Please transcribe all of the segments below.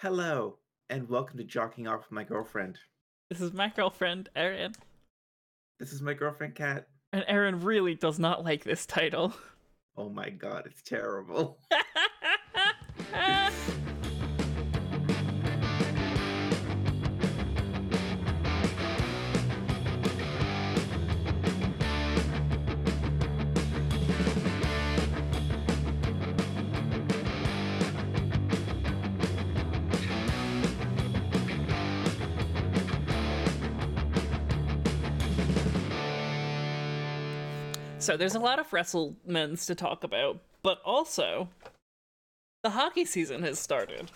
Hello, and welcome to Jocking Off with My Girlfriend. This is my girlfriend, Erin. This is my girlfriend, Kat. And Erin really does not like this title. Oh my god, it's terrible. so there's a lot of WrestleMans to talk about, but also the hockey season has started.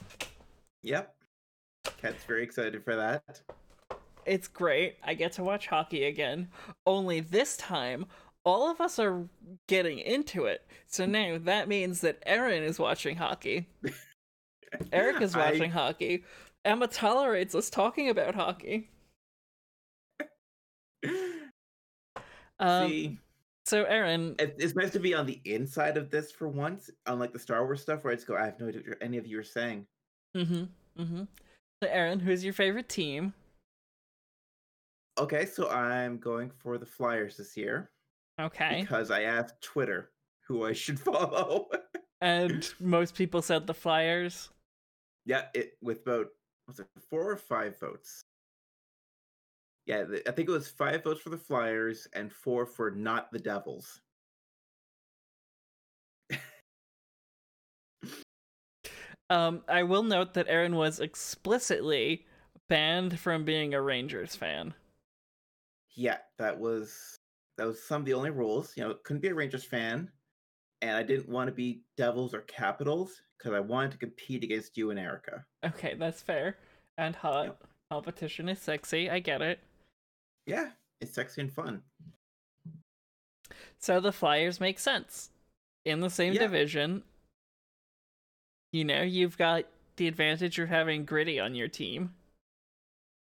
Yep. Kat's very excited for that. It's great. I get to watch hockey again. Only this time, all of us are getting into it. So now that means that Erin is watching hockey. Eric is I- watching hockey. Emma tolerates us talking about hockey. Um, See, so Aaron, it's nice to be on the inside of this for once, unlike the Star Wars stuff where I just go, I have no idea what any of you are saying. mm-hmm, mm-hmm. So Aaron, who's your favorite team? Okay, so I'm going for the Flyers this year Okay, because I asked Twitter who I should follow. and most people said the Flyers. yeah, it with about was it four or five votes? Yeah, I think it was five votes for the Flyers and four for not the Devils. Um, I will note that Aaron was explicitly banned from being a Rangers fan. Yeah, that was that was some of the only rules. You know, couldn't be a Rangers fan, and I didn't want to be Devils or Capitals because I wanted to compete against you and Erica. Okay, that's fair and hot. Yep. Competition is sexy. I get it. Yeah, it's sexy and fun. So the Flyers make sense in the same Yeah. division. You know, you've got the advantage of having Gritty on your team.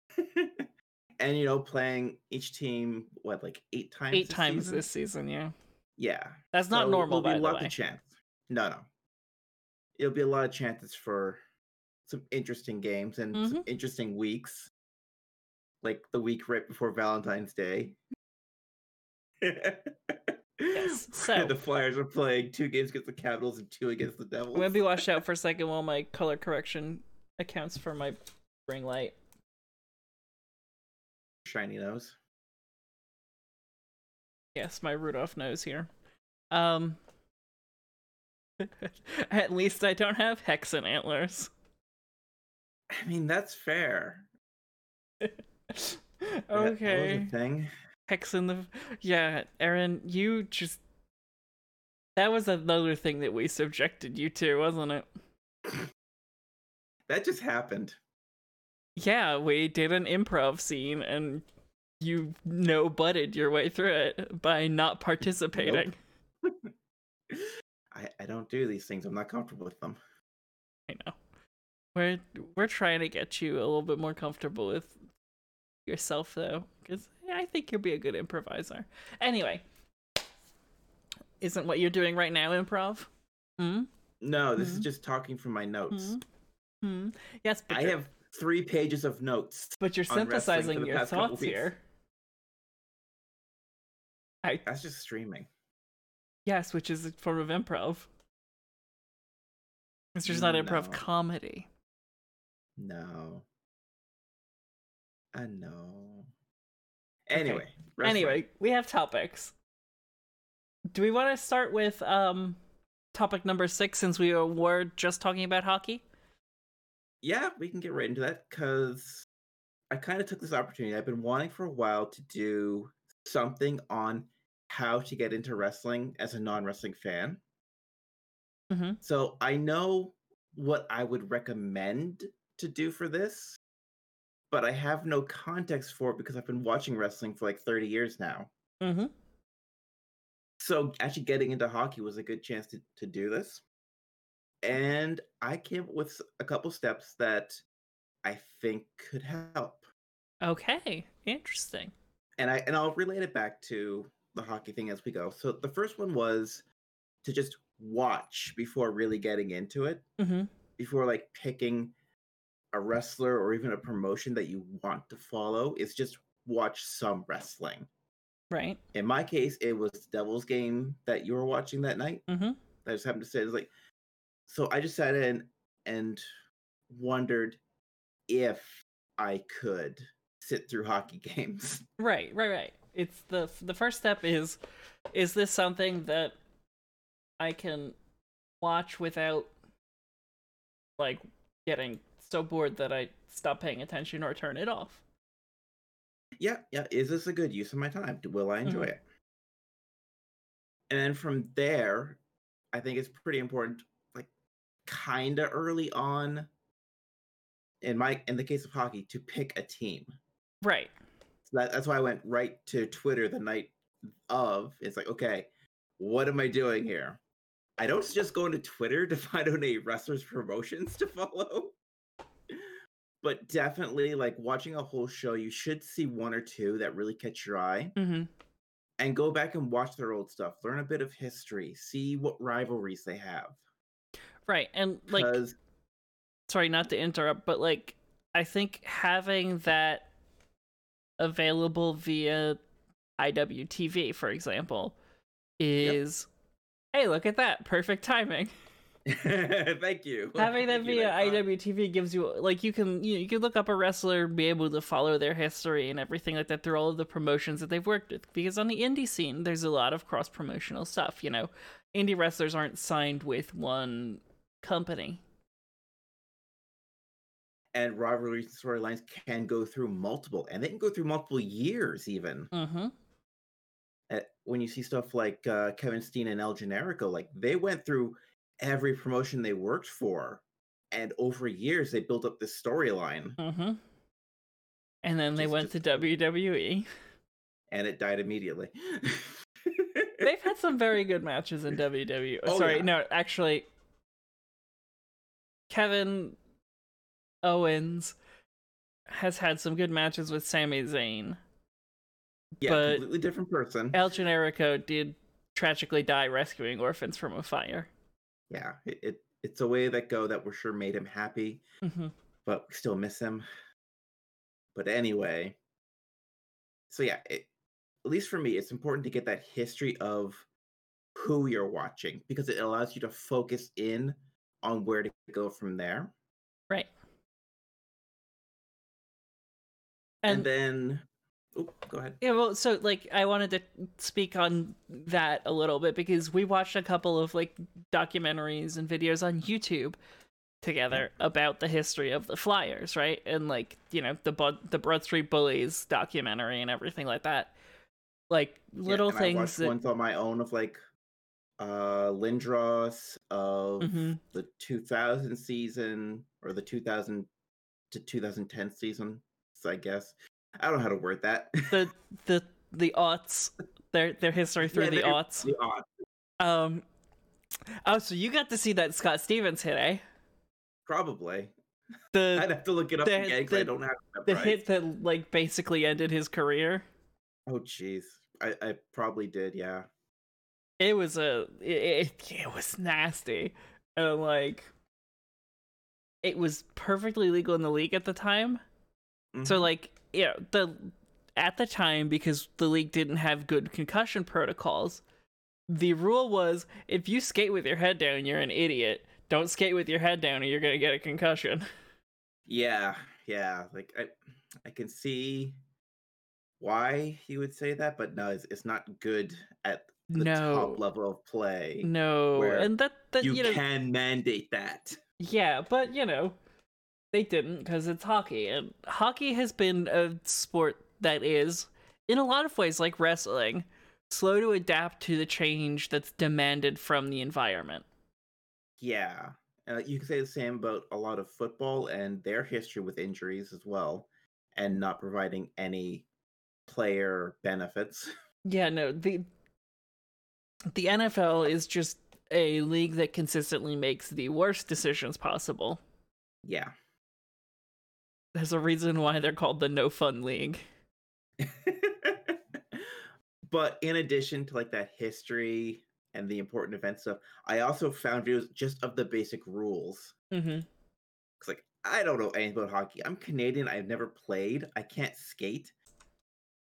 and you know, playing each team what like eight times? Eight this times season? this season, yeah. Yeah, That's not So normal, by be the lots way. of chance. No, no. It'll be a lot of chances for some interesting games and Mm-hmm. some interesting weeks, like the week right before Valentine's Day. Yes, so- the Flyers are playing two games against the Capitals and two against the Devils. I'm gonna be washed out for a second while my color correction accounts for my ring light. Shiny nose. Yes, my Rudolph nose here. Um At least I don't have hexen antlers. I mean, that's fair. That- that was a okay. thing. Hexen the Yeah, Aaron, you just That was another thing that we subjected you to, wasn't it? That just happened. Yeah, we did an improv scene and you no butted your way through it by not participating. I, I don't do these things. I'm not comfortable with them. I know. We're we're trying to get you a little bit more comfortable with yourself though, because I think you'll be a good improviser. Anyway, isn't what you're doing right now improv? Hmm. No, this is Mhm. just talking from my notes. Hmm. Hmm. Yes, but I have three pages of notes. but you're on wrestling for synthesizing your thoughts here. I That's just streaming. yes, which is a form of improv. It's just not improv No. comedy. No. I know. Anyway. wrestling. Anyway, we have topics. Do we want to start with um topic number six since we were just talking about hockey? Yeah, we can get right into that because I kind of took this opportunity. I've been wanting for a while to do something on how to get into wrestling as a non wrestling fan. Mhm. So I know what I would recommend to do for this, but I have no context for it because I've been watching wrestling for like 30 years now. Mm-hmm. So actually getting into hockey was a good chance to, to do this. And I came up with a couple steps that I think could help. Okay, interesting. And I and I'll relate it back to the hockey thing as we go. So the first one was to just watch before really getting into it, Mm-hmm. before like picking a wrestler or even a promotion that you want to follow is just watch some wrestling. Right. In my case, it was Devil's Game that you were watching that night. Mm-hmm. I just happened to say it's like, so I just sat in and wondered if I could sit through hockey games. Right, right, right. It's the the first step is is this something that I can watch without like getting so bored that I stop paying attention or turn it off. Yeah, yeah. Is this a good use of my time? Will I enjoy Mhm. it? And then from there, I think it's pretty important, like kind of early on. In my in the case of hockey, to pick a team. Right. So that, that's why I went right to Twitter the night of. It's like, okay, what am I doing here? I don't just go into Twitter to find out any wrestlers' promotions to follow. But definitely, like watching a whole show, you should see one or two that really catch your eye Mm-hmm. and go back and watch their old stuff. Learn a bit of history, see what rivalries they have. Right. And like sorry not to interrupt, but like I think having that available via IWTV, for example, is hey, look at that. Perfect timing. thank you. having that via I IWTV gives you like you can you, know, you can look up a wrestler, be able to follow their history and everything like that through all of the promotions that they've worked with. Because on the indie scene, there's a lot of cross promotional stuff. You know, indie wrestlers aren't signed with one company. and rivalry storylines can go through multiple, and they can go through multiple years even. Mm-hmm. Uh, when you see stuff like uh, Kevin Steen and El Generico, like they went through every promotion they worked for, and over years they built up this storyline, Mm-hmm. And then they Just- went just- to WWE. and it died immediately. They've had some very good matches in WWE. Oh, Sorry, yeah. no, actually, Kevin Owens has had some good matches with Sami Zayn. yeah, but- completely different person. El Generico did tragically die rescuing orphans from a fire. Yeah, it, it it's a way that go that we're sure made him happy, hmm but we still miss him. But anyway, so yeah, it, at least for me, it's important to get that history of who you're watching because it allows you to focus in on where to go from there. Right. And, And, then, oh, go ahead. yeah, well, so like I wanted to speak on that a little bit because we watched a couple of like documentaries and videos on YouTube together about the history of the Flyers, right? And like you know the Bud- the Broad Street Bullies documentary and everything like that. Like Yeah, little I things watched that ones on my own of like uh Lindros of Mhm. the 2000 season or the 2000 to 2010 season, so I guess. I don't know how to word that. the the the aughts their their history through Yeah, the aughts. the odds, Um. Oh, so you got to see that Scott Stevens hit, eh? probably. I'd The have to look it up the- again because I don't have the right. hit that like basically ended his career. Oh jeez. I, I probably did, yeah. It was a it, it, it was nasty, and like it was perfectly legal in the league at the time. So Mhm. like you know the at the time because the league didn't have good concussion protocols, the rule was if you skate with your head down, you're an idiot. Don't skate with your head down, or you're gonna get a concussion. Yeah, yeah. Like I, I can see why he would say that, but no, it's, it's not good at the no, top level of play. no, and that that you, you, know can mandate that. yeah, but you know they didn't because it's hockey, and hockey has been a sport that is in a lot of ways like wrestling slow to adapt to the change that's demanded from the environment. Yeah, uh, you can say the same about a lot of football and their history with injuries as well, and not providing any player benefits. Yeah, no, the the NFL is just a league that consistently makes the worst decisions possible. Yeah. There's a reason why they're called the no fun league. but in addition to like that history and the important event stuff, I also found videos just of the basic rules. Mm-hmm. Cause like I don't know anything about hockey. I'm Canadian. I've never played. I can't skate.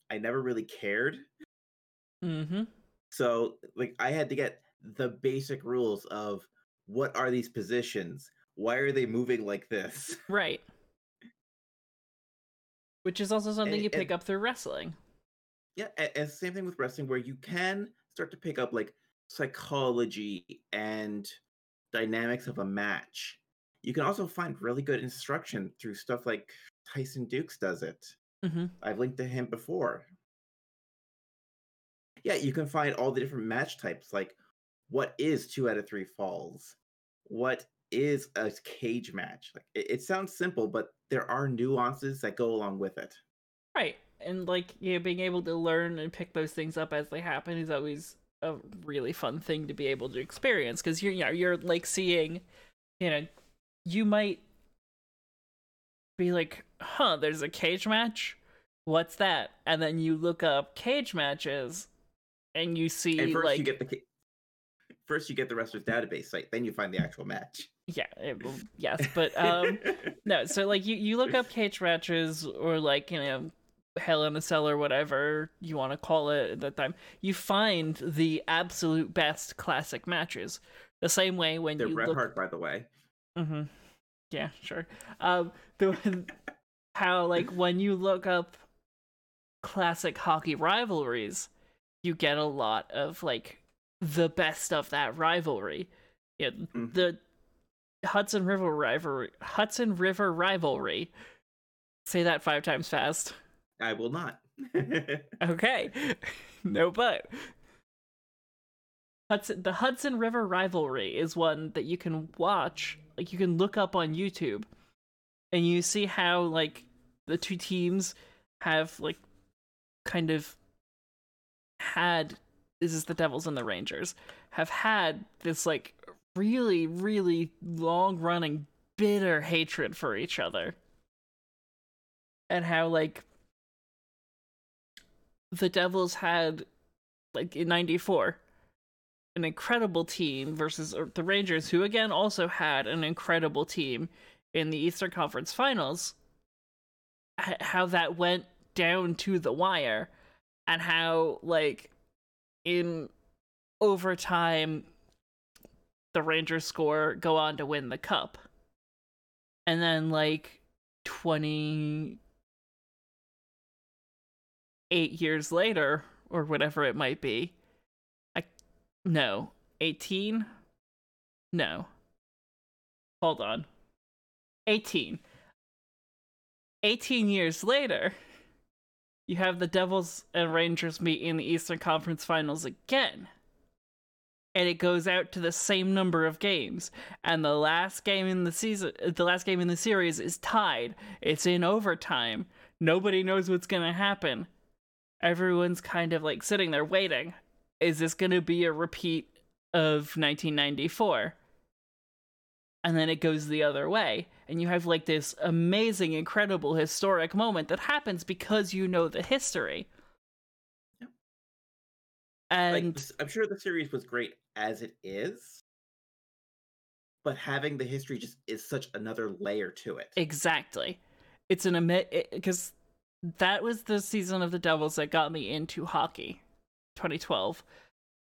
I never really cared. Mm-hmm. So like I had to get the basic rules of what are these positions? Why are they moving like this? Right. Which is also something And- you pick and- up through wrestling. Yeah, and, and same thing with wrestling where you can start to pick up like psychology and dynamics of a match. You can also find really good instruction through stuff like Tyson Dukes does it. Mm-hmm. I've linked to him before. Yeah, you can find all the different match types, like what is two out of three falls? What is a cage match? Like it, it sounds simple, but there are nuances that go along with it. Right. And like you know, being able to learn and pick those things up as they happen is always a really fun thing to be able to experience because you're you know you're like seeing, you know, you might be like, huh, there's a cage match. What's that? And then you look up cage matches, and you see And first like you get the first you get the wrestler's database site, then you find the actual match. yeah, it, well, yes, but um. No, so like you you look up cage matches or like you know Hell in a Cell or whatever you want to call it at that time. You find the absolute best classic matches. The same way when They're you Bret look. Hart, by the way. Mm-hmm. Yeah, sure. Um, the how like when you look up classic hockey rivalries, you get a lot of like the best of that rivalry. Yeah, Mhm. the Hudson River rivalry. Hudson River rivalry. Say that five times fast. I will not. Okay, no but. Hudson, the Hudson River rivalry is one that you can watch, like you can look up on YouTube, and you see how like the two teams have like kind of had this is the Devils and the Rangers have had this like really really long running bitter hatred for each other, and how like the Devils had like in 94 an incredible team versus the Rangers who again also had an incredible team in the Eastern Conference Finals how that went down to the wire and how like in overtime the Rangers score go on to win the cup and then like 20 eight years later, or whatever it might be. I no. Eighteen? No. Hold on. Eighteen. Eighteen years later, you have the Devils and Rangers meet in the Eastern Conference Finals again. And it goes out to the same number of games. And the last game in the season the last game in the series is tied. It's in overtime. Nobody knows what's gonna happen everyone's kind of like sitting there waiting. Is this going to be a repeat of 1994? And then it goes the other way. And you have like this amazing, incredible, historic moment that happens because you know the history. Yep. And like I'm sure the series was great as it is, but having the history just is such another layer to it. Exactly. It's an amazing because that was the season of the Devils that got me into hockey. 2012.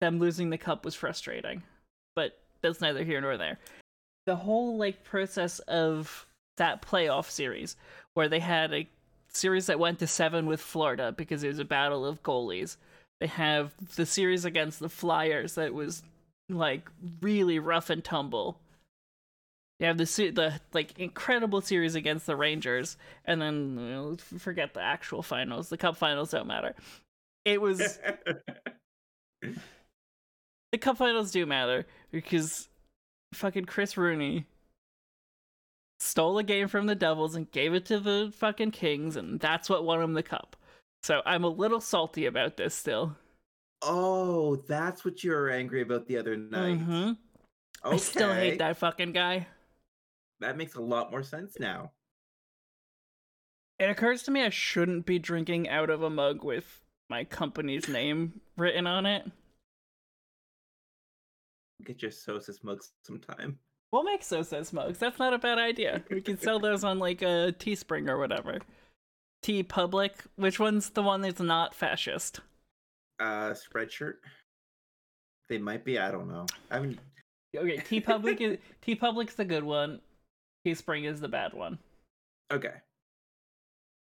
Them losing the cup was frustrating, but that's neither here nor there. The whole like process of that playoff series where they had a series that went to 7 with Florida because it was a battle of goalies. They have the series against the Flyers that was like really rough and tumble. You have the the like incredible series against the Rangers, and then you know, forget the actual finals. The Cup finals don't matter. It was the Cup finals do matter because fucking Chris Rooney stole a game from the Devils and gave it to the fucking Kings, and that's what won him the cup. So I'm a little salty about this still. oh, that's what you were angry about the other night. Mhm. Okay. I still hate that fucking guy. That makes a lot more sense now. It occurs to me I shouldn't be drinking out of a mug with my company's name written on it. Get your Sosa mug sometime. We'll make Sosa mugs. That's not a bad idea. We can sell those on like a Teespring or whatever. TeePublic. Which one's the one that's not fascist? Uh, Spreadshirt. They might be. I don't know. I haven't. Okay, TeePublic is TeePublic's the good one. Teespring is the bad one. Okay.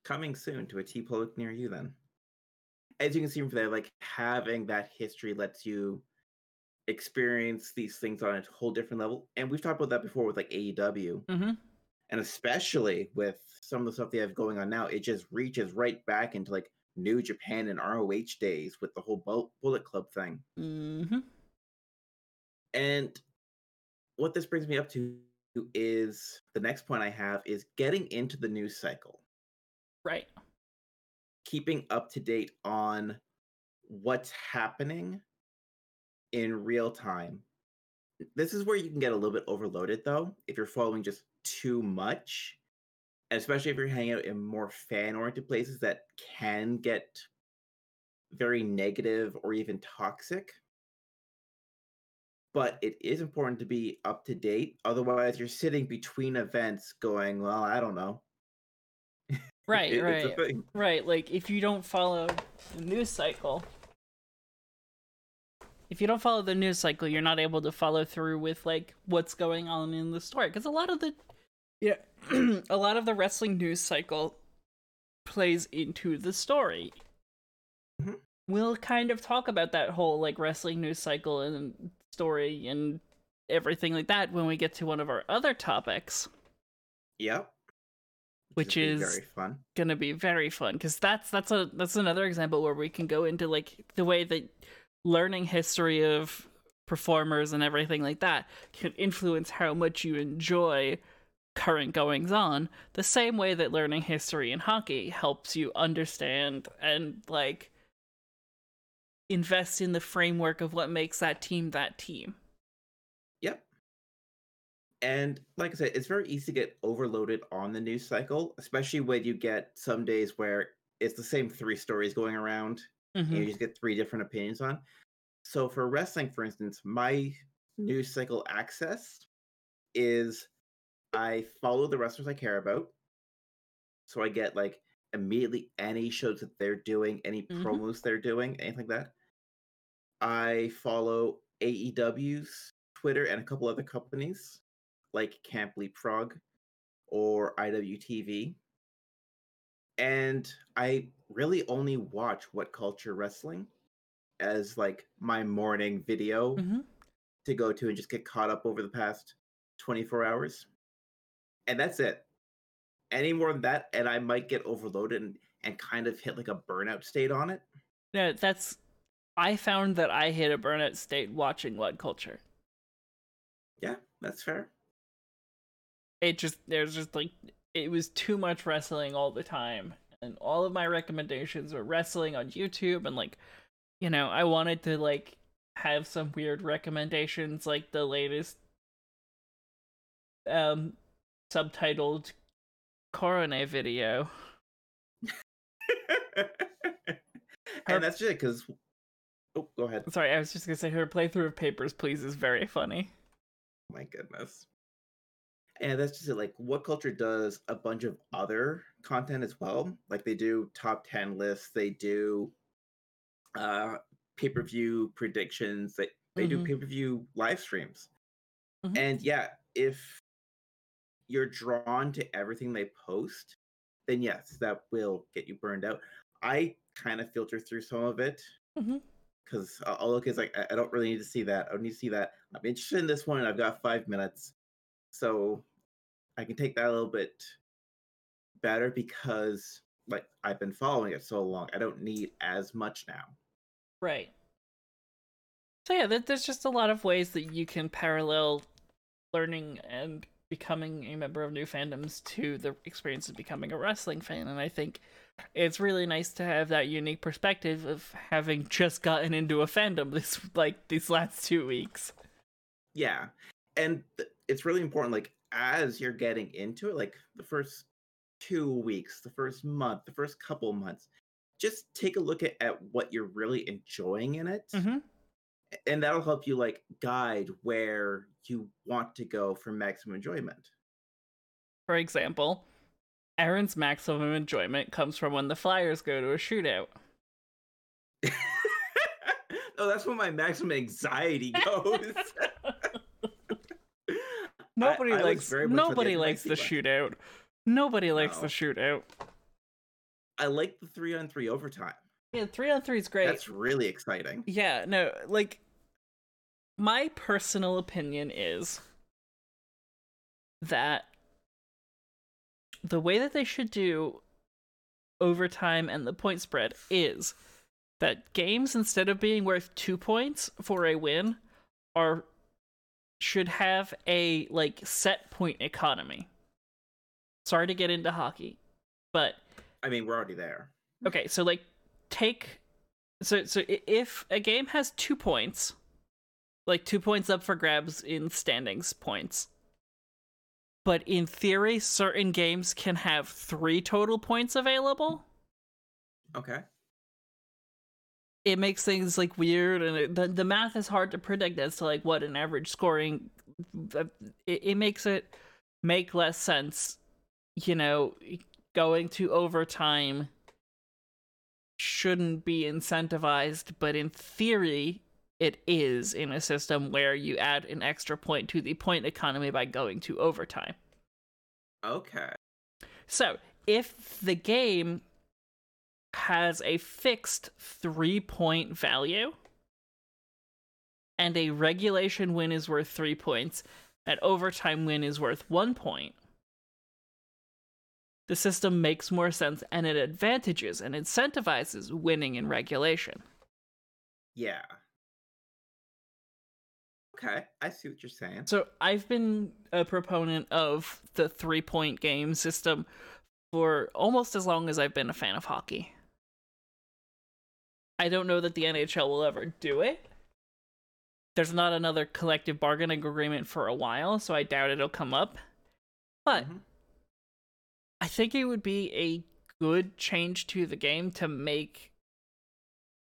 Coming soon to a TeePublic near you, then. As you can see from there, like having that history lets you experience these things on a whole different level. And we've talked about that before with like AEW. Mm-hmm. And especially with some of the stuff they have going on now, it just reaches right back into like New Japan and ROH days with the whole Bullet Club thing. Mm-hmm. And what this brings me up to is the next point I have is getting into the news cycle. Right. Keeping up to date on what's happening in real time. This is where you can get a little bit overloaded though, if you're following just too much, especially if you're hanging out in more fan oriented places that can get very negative or even toxic. But it is important to be up to date. Otherwise, you're sitting between events going, well, I don't know. Right, it, right. Right. Like if you don't follow the news cycle, if you don't follow the news cycle, you're not able to follow through with like what's going on in the story because a lot of the yeah, a lot of the wrestling news cycle plays into the story. Mm-hmm. We'll kind of talk about that whole like wrestling news cycle and story and everything like that when we get to one of our other topics. Yep. Which, which is very fun. Gonna be very fun because that's that's a that's another example where we can go into like the way that learning history of performers and everything like that can influence how much you enjoy current goings on. The same way that learning history in hockey helps you understand and like invest in the framework of what makes that team that team. Yep. And like i said it's very easy to get overloaded on the news cycle especially when you get some days where it's the same three stories going around Mm-hmm. you just get three different opinions on. So for wrestling, for instance, my news cycle access is I follow the wrestlers I care about. So I get like immediately any shows that they're doing, any mm-hmm. promos they're doing, anything like that. I follow AEW's Twitter and a couple other companies like Camp Leapfrog or IWTV and I really only watch WhatCulture Wrestling as like my morning video mm-hmm. to go to and just get caught up over the past 24 hours. And that's it. Any more than that, and I might get overloaded and, and kind of hit like a burnout state on it. No, that's. I found that I hit a burnout state watching WhatCulture. Yeah, that's fair. It just, there's just like it was too much wrestling all the time and all of my recommendations were wrestling on YouTube and like you know, I wanted to like have some weird recommendations like the latest um subtitled Korone video. and that's just because Oh, go ahead. Sorry, I was just gonna say her playthrough of Papers, Please is very funny. My goodness and that's just it. Like, WhatCulture does a bunch of other content as well? Like, they do top ten lists, they do uh pay per view predictions, they they mm-hmm. do pay per view live streams, mm-hmm. and yeah, if you're drawn to everything they post, then yes, that will get you burned out. I kind of filter through some of it because mm-hmm. I'll look as like I don't really need to see that. I don't need to see that. I'm interested in this one. I've got five minutes. So I can take that a little bit better because like I've been following it so long. I don't need as much now. Right. So yeah, there's just a lot of ways that you can parallel learning and becoming a member of new fandoms to the experience of becoming a wrestling fan and I think it's really nice to have that unique perspective of having just gotten into a fandom this like these last 2 weeks. Yeah. And th- it's really important like as you're getting into it like the first 2 weeks the first month the first couple months just take a look at, at what you're really enjoying in it mm-hmm. and that'll help you like guide where you want to go for maximum enjoyment. For example, Aaron's maximum enjoyment comes from when the Flyers go to a shootout. oh, that's when my maximum anxiety goes. Nobody I- I likes very the nobody edge of my likes the shootout. Nobody likes the shootout. I like the three on three overtime. Yeah, three on three is great. That's really exciting. Yeah, no, like my personal opinion is that the way that they should do overtime and the point spread is that games instead of being worth 2 points for a win are should have a like set point economy. Sorry to get into hockey, but I mean, we're already there. Okay, so like take so so if a game has 2 points, like 2 points up for grabs in standings points. But in theory, certain games can have 3 total points available. Okay. It makes things like weird and it, the the math is hard to predict as to like what an average scoring uh, it, it makes it make less sense, you know, going to overtime shouldn't be incentivized, but in theory, it is in a system where you add an extra point to the point economy by going to overtime. Okay. So, if the game has a fixed three point value and a regulation win is worth three points, an overtime win is worth one point, the system makes more sense and it advantages and incentivizes winning in regulation. Yeah. Okay, I see what you're saying. So I've been a proponent of the three point game system for almost as long as I've been a fan of hockey. I don't know that the NHL will ever do it. There's not another collective bargaining agreement for a while, so I doubt it'll come up. But Mhm. I think it would be a good change to the game to make,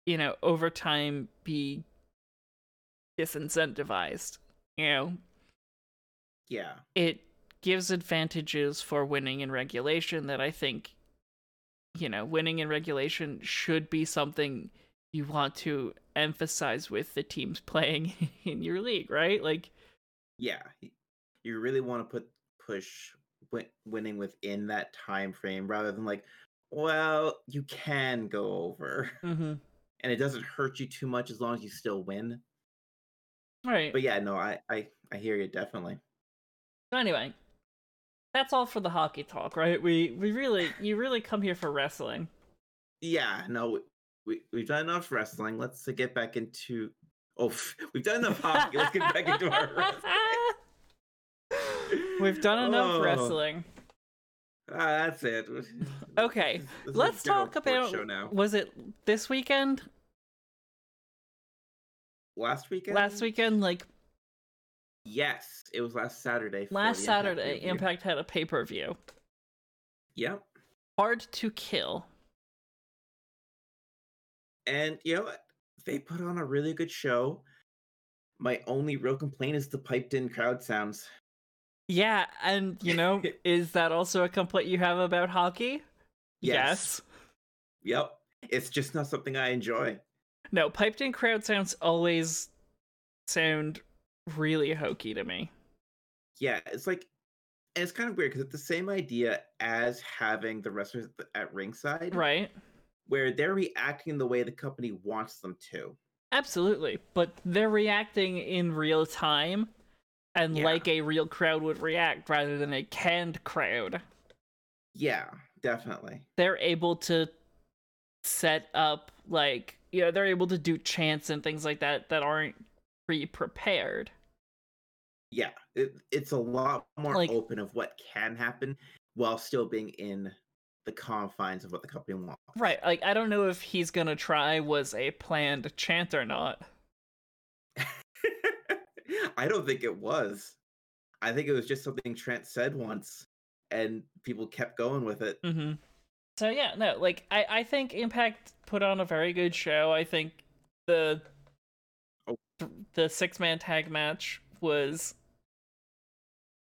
you know, overtime be disincentivized. You know, Yeah. it gives advantages for winning in regulation that I think, you know, winning in regulation should be something you want to emphasize with the teams playing in your league, right? Like, Yeah. You really want to put push win- winning within that time frame rather than like, well, you can go over mm-hmm. and it doesn't hurt you too much as long as you still win. right. But yeah, no, I I I hear you definitely. So anyway, that's all for the hockey talk, right? We we really you really come here for wrestling. Yeah, no, we we've done enough wrestling. Let's get back into. Oh, we've done enough hockey. Let's get back into our wrestling. We've done enough Oh. wrestling. Ah, that's it. Okay, This this Let's talk about show now. was it this weekend? Last weekend. Last weekend, like Yes, it was last Saturday. last the Impact Saturday. Impact had a pay per view. Yep. Hard to kill. And you know what? They put on a really good show. My only real complaint is the piped in crowd sounds. Yeah, and you know, is that also a complaint you have about hockey? Yes. Yep. It's just not something I enjoy. No, piped in crowd sounds always sound really hokey to me. Yeah, it's like, and it's kind of weird because it's the same idea as having the wrestlers at the- at ringside, Right? where they're reacting the way the company wants them to. Absolutely. But they're reacting in real time and Yeah. like a real crowd would react rather than a canned crowd. Yeah, definitely. They're able to set up like you know, they're able to do chants and things like that that aren't pre-prepared. Yeah, it, it's a lot more Like- open of what can happen while still being in the confines of what the company wants. Right. Like I don't know if he's gonna try was a planned chant or not. I don't think it was. I think it was just something Trent said once, and people kept going with it. Mm-hmm. So yeah, no, like I, I think Impact put on a very good show. I think the. The six man tag match was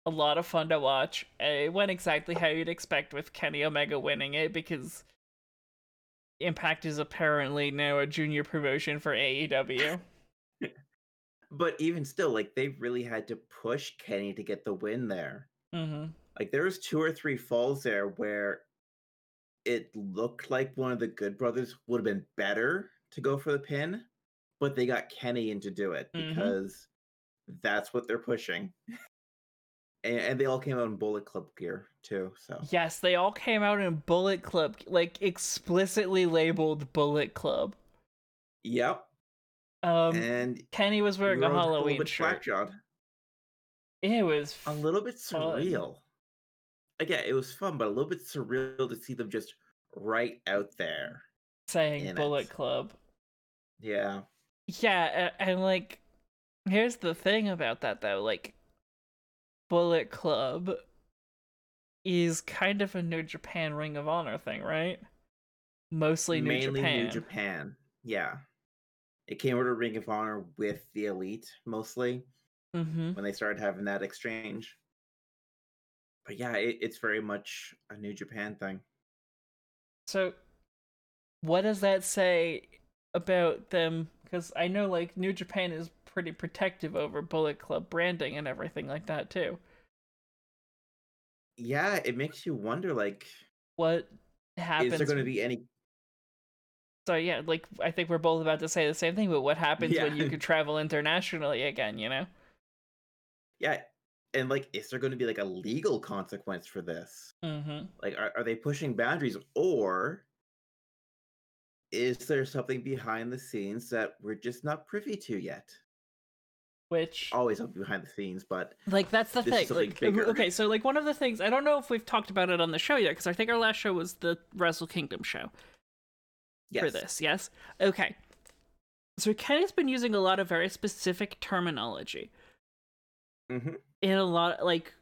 a lot of fun to watch. It went exactly how you'd expect with Kenny Omega winning it because Impact is apparently now a junior promotion for AEW. but even still, like they really had to push Kenny to get the win there. Mm-hmm. Like there was two or three falls there where it looked like one of the Good Brothers would have been better to go for the pin, but they got Kenny in to do it Mhm. because that's what they're pushing. and, and they all came out in Bullet Club gear too. So Yes, they all came out in Bullet Club, like explicitly labeled Bullet Club. yep. Um, and Kenny was wearing a Halloween bit shirt. slack-jawed. It was a little bit fun. surreal. Again, it was fun, but a little bit surreal to see them just right out there. saying Bullet it. Club. Yeah. Yeah, and like, here's the thing about that though. Like, Bullet Club is kind of a New Japan Ring of Honor thing, right? Mostly New Mainly Japan. New Japan. Yeah. It came over to Ring of Honor with the Elite mostly Mm-hmm. when they started having that exchange. But yeah, it, it's very much a New Japan thing. So, what does that say about them? Because I know, like, New Japan is pretty protective over Bullet Club branding and everything like that, too. Yeah, it makes you wonder like, What happens? is there going to be any So, yeah, like, I think we're both about to say the same thing, but what happens when you Yeah. could travel internationally again, you know? Yeah. And like, is there going to be like a legal consequence for this? Mm-hmm. Like, are, are they pushing boundaries or is there something behind the scenes that we're just not privy to yet? Which, Always something behind the scenes, but like, that's the thing. Like, bigger. okay, so, like, one of the things, I don't know if we've talked about it on the show yet, because I think our last show was the Wrestle Kingdom show. yes. for this, yes? Okay. So Kenny's been using a lot of very specific terminology. Mhm. In a lot like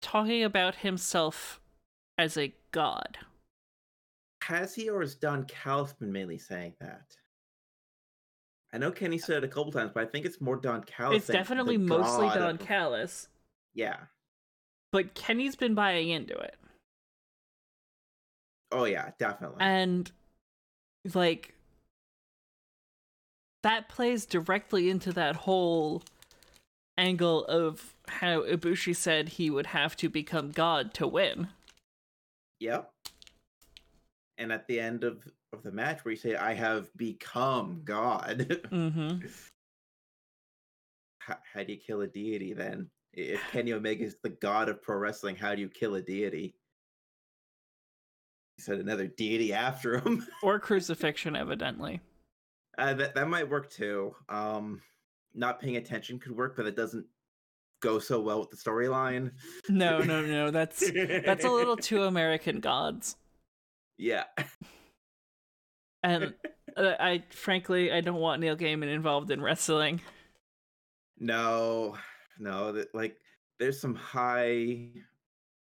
talking about himself as a god. Has he or has Don Callis been mainly saying that? I know Kenny uh said it a couple times, but I think it's more Don Callis. it's definitely mostly god Don Callis, Yeah. but Kenny's been buying into it. Oh yeah, definitely. And like that plays directly into that whole angle of how Ibushi said he would have to become god to win. Yep. And at the end of, of the match, where you say, "I have become God," Mm-hmm. how, how do you kill a deity then? If Kenny Omega is the god of pro wrestling, how do you kill a deity? He said another deity after him. Or crucifixion, evidently. Uh, that that might work too. Um, not paying attention could work, but it doesn't go so well with the storyline. No, no, no. That's that's a little too American gods. Yeah. And uh, I frankly I don't want Neil Gaiman involved in wrestling. No, no. That like there's some high,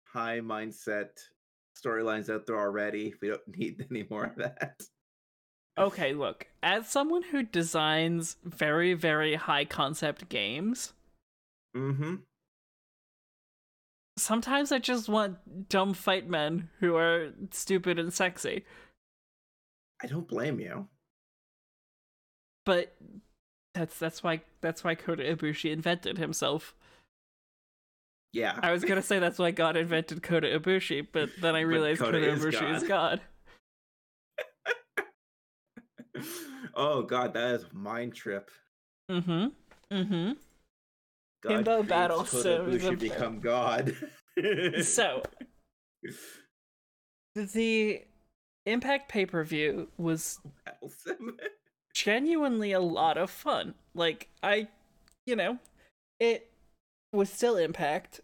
high mindset storylines out there already. We don't need any more of that. Okay, look. As someone who designs very very high concept games, Mm-hmm. Sometimes I just want dumb fight men who are stupid and sexy. I don't blame you. But that's that's why that's why Kota Ibushi invented himself. Yeah. I was gonna say that's why God invented Kota Ibushi, but then I realized Kota Kota, is Ibushi is God. God. oh god, that is mind trip. Mm-hmm. Mm-hmm. God Himbo creates battle Kota sims Ibushi of- become God. So the Impact pay per view was Battle genuinely a lot of fun. Like I, you know, it was still Impact,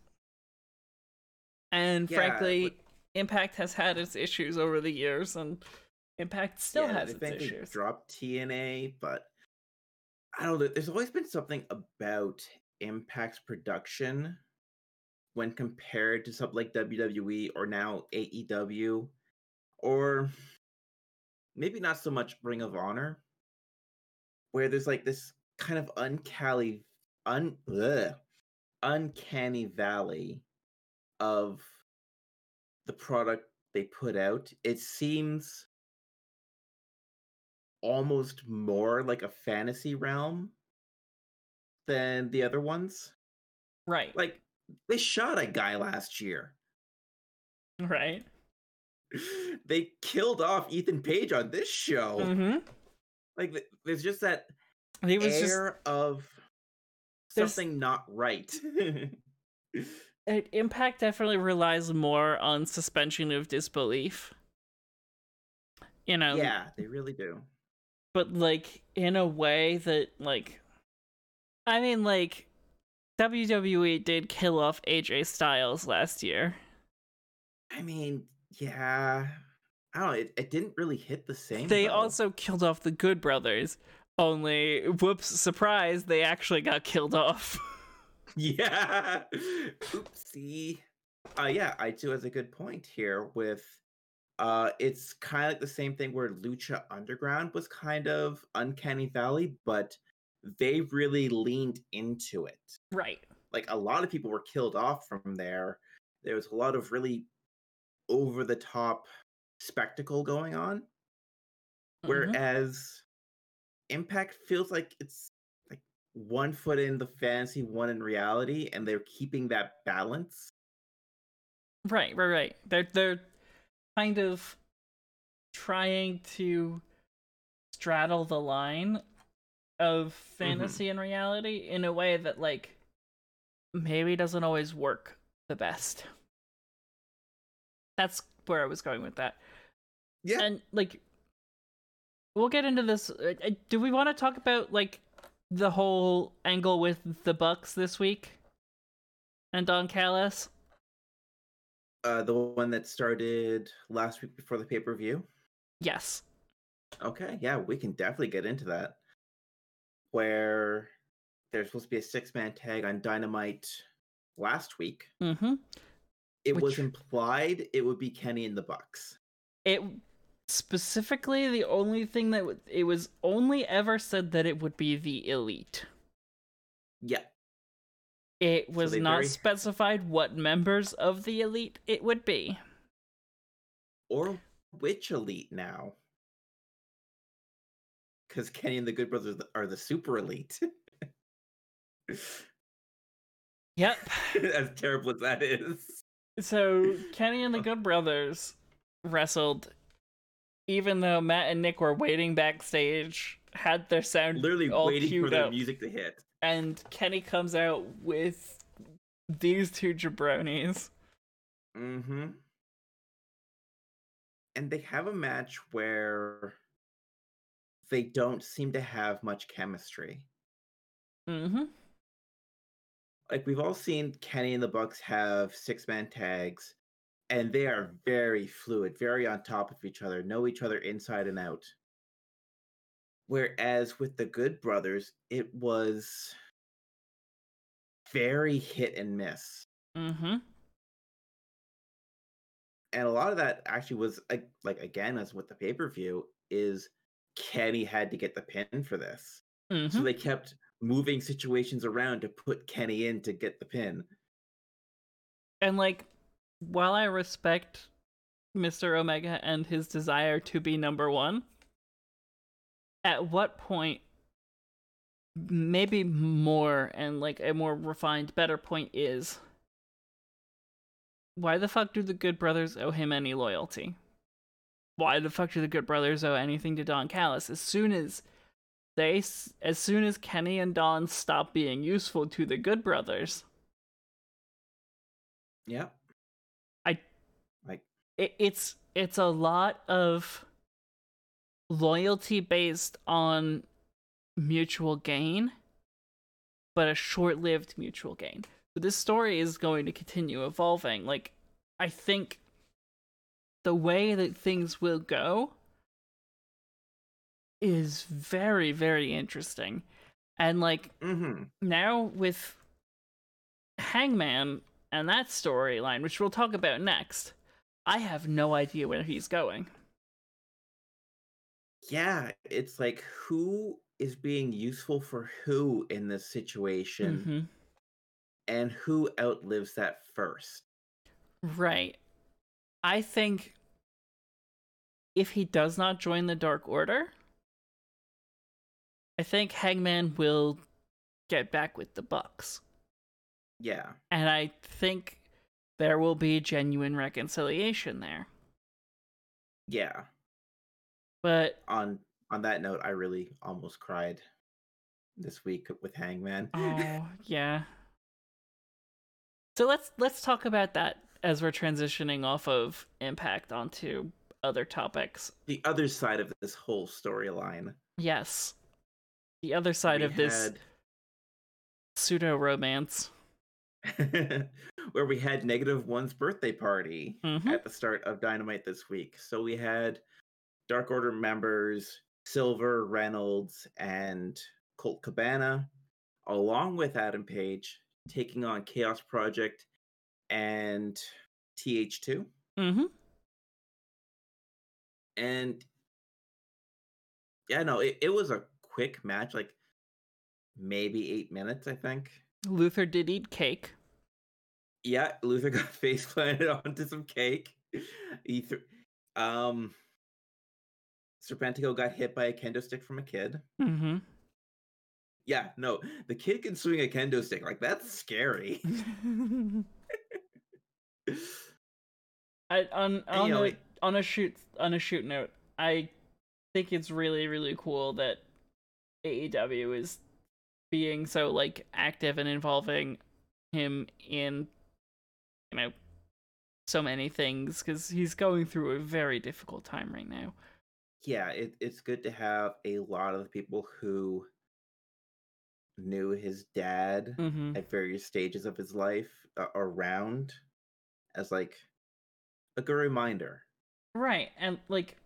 and Yeah, frankly, but- Impact has had its issues over the years, and Impact still yeah, has I its think they issues. dropped TNA, but I don't know. There's always been something about Impact's production when compared to something like WWE or now AEW, or maybe not so much Ring of Honor, where there's like this kind of uncanny un uncanny valley of the product they put out. It seems almost more like a fantasy realm than the other ones. Right. Like they shot a guy last year. Right. They killed off Ethan Page on this show. Mm-hmm. Like th- there's just that He was just air of There's- something not right. Impact definitely relies more on suspension of disbelief. You know, yeah, they really do. but like in a way that like I mean like WWE did kill off AJ Styles last year. I mean, yeah. I don't know, it, it didn't really hit the same. They though. also killed off the Good Brothers. Only whoops, surprise, they actually got killed off. Yeah. Oopsie. Uh yeah, I too has a good point here with uh it's kind of like the same thing where Lucha Underground was kind of uncanny valley, but they really leaned into it. right. Like a lot of people were killed off from there. There was a lot of really over the top spectacle going on. Mhm. Whereas Impact feels like it's like one foot in the fantasy, one in reality, and they're keeping that balance. Right, right, right. They're they're kind of trying to straddle the line of fantasy and reality in a way that like maybe doesn't always work the best. That's where I was going with that. Yeah. And like we'll get into this uh, uh, do we want to talk about like the whole angle with the Bucks this week? And Don Callis? Uh, the one that started last week before the pay per view. Yes. Okay, yeah, we can definitely get into that. Where there's supposed to be a six man tag on Dynamite last week. Mm-hmm. It was implied it would be Kenny and the Bucks. it specifically the only thing that w- it was only ever said that it would be the elite Yeah, it was they not very- specified what members of the elite it would be or which elite now? Because Kenny and the Good Brothers are the super elite. yep as terrible as that is. so kenny and the good brothers wrestled even though matt and nick were waiting backstage had their sound Literally all waiting for their up, music to hit. and kenny comes out with these two jabronis Mm-hmm. And they have a match where they don't seem to have much chemistry. mm-hmm Like we've all seen Kenny and the Bucks have six man tags, and they are very fluid, very on top of each other, know each other inside and out. Whereas with the Good Brothers, it was very hit and miss. mm-hmm and a lot of that actually was like, like again as with the pay per view is Kenny had to get the pin for this, mm-hmm so they kept moving situations around to put Kenny in to get the pin. And like, while I respect Mr. Omega and his desire to be number one, at what point, maybe more and like a more refined, better point is why the fuck do the Good Brothers owe him any loyalty? Why the fuck do the Good Brothers owe anything to Don Callis? As soon as they, as soon as Kenny and Don stop being useful to the Good Brothers, Yeah, I- like it, it's it's a lot of loyalty based on mutual gain but a short-lived mutual gain. So this story is going to continue evolving. Like i think the way that things will go is very very interesting and like mm-hmm. now with Hangman and that storyline, which we'll talk about next, I have no idea where he's going. yeah, it's like who is being useful for who in this situation Mhm. and who outlives that first. Right. I think if he does not join the Dark Order, I think Hangman will get back with the Bucks. Yeah. And I think there will be genuine reconciliation there. Yeah. But On on that note, I really almost cried this week with Hangman. oh, yeah. So let's let's talk about that as we're transitioning off of Impact onto other topics. the other side of this whole storyline. Yes. The other side we of this pseudo romance. where we had negative one's birthday party Mhm. at the start of Dynamite this week. So we had Dark Order members Silver, Reynolds, and Colt Cabana, along with Adam Page, taking on Chaos Project and TH2. Mm-hmm. And yeah, no, it, it was a quick match, like maybe eight minutes, I think. Luther did eat cake. Yeah, Luther got face planted onto some cake. He threw, um, Serpentico got hit by a kendo stick from a kid. Mm-hmm. Yeah, no, the kid can swing a kendo stick. Like that's scary. I on on know, a on a shoot on a shoot note, I think it's really really cool that AEW is being so like active and involving him in you know so many things because he's going through a very difficult time right now. yeah, it, it's good to have a lot of the people who knew his dad Mm-hmm. at various stages of his life uh, around as like a good reminder. Right, and like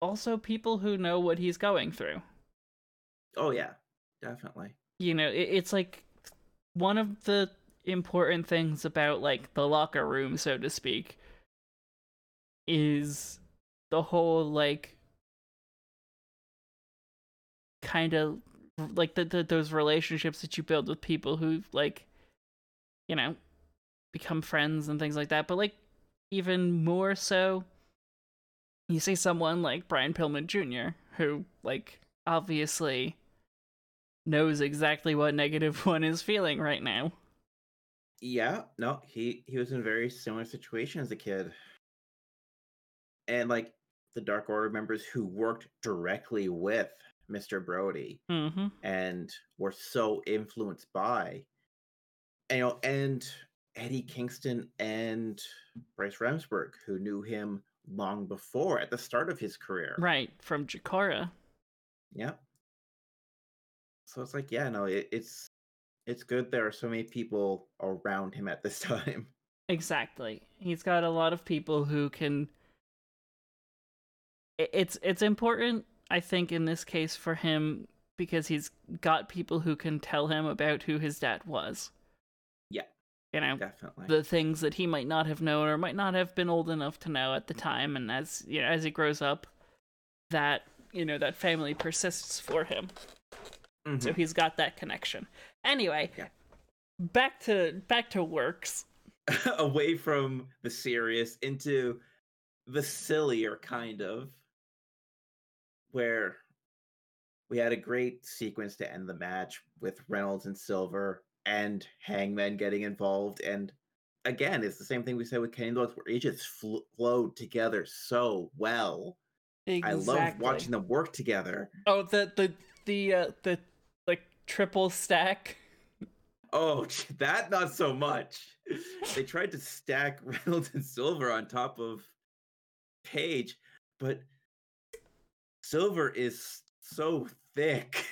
also people who know what he's going through. Oh yeah, definitely. you know it, it's like one of the important things about like the locker room so to speak is the whole like kind of like the, the those relationships that you build with people who like you know become friends and things like that but like even more so you see someone like Brian Pillman Jr. who like obviously knows exactly what negative one is feeling right now. Yeah, no, he he was in a very similar situation as a kid. And like the Dark Order members who worked directly with Mr. Brody Mm-hmm. and were so influenced by you know and Eddie Kingston and Bryce Remsburg who knew him long before at the start of his career. Right, from Chikara. Yeah. So it's like, yeah, no, it, it's it's good there are so many people around him at this time. Exactly. He's got a lot of people who can it's it's important I think in this case for him because he's got people who can tell him about who his dad was. You know, Definitely. the things that he might not have known or might not have been old enough to know at the time and as you know as he grows up that you know that family persists for him Mhm. so he's got that connection anyway Yeah. back to back to works Away from the serious into the sillier kind of where we had a great sequence to end the match with Reynolds and Silver and Hangman getting involved and again it's the same thing we said with Kenny Lewis where it just fl- flowed together so well. I love watching them work together. oh the the the uh the like triple stack Oh, that not so much. They tried to stack Reynolds and Silver on top of Page, but Silver is so thick.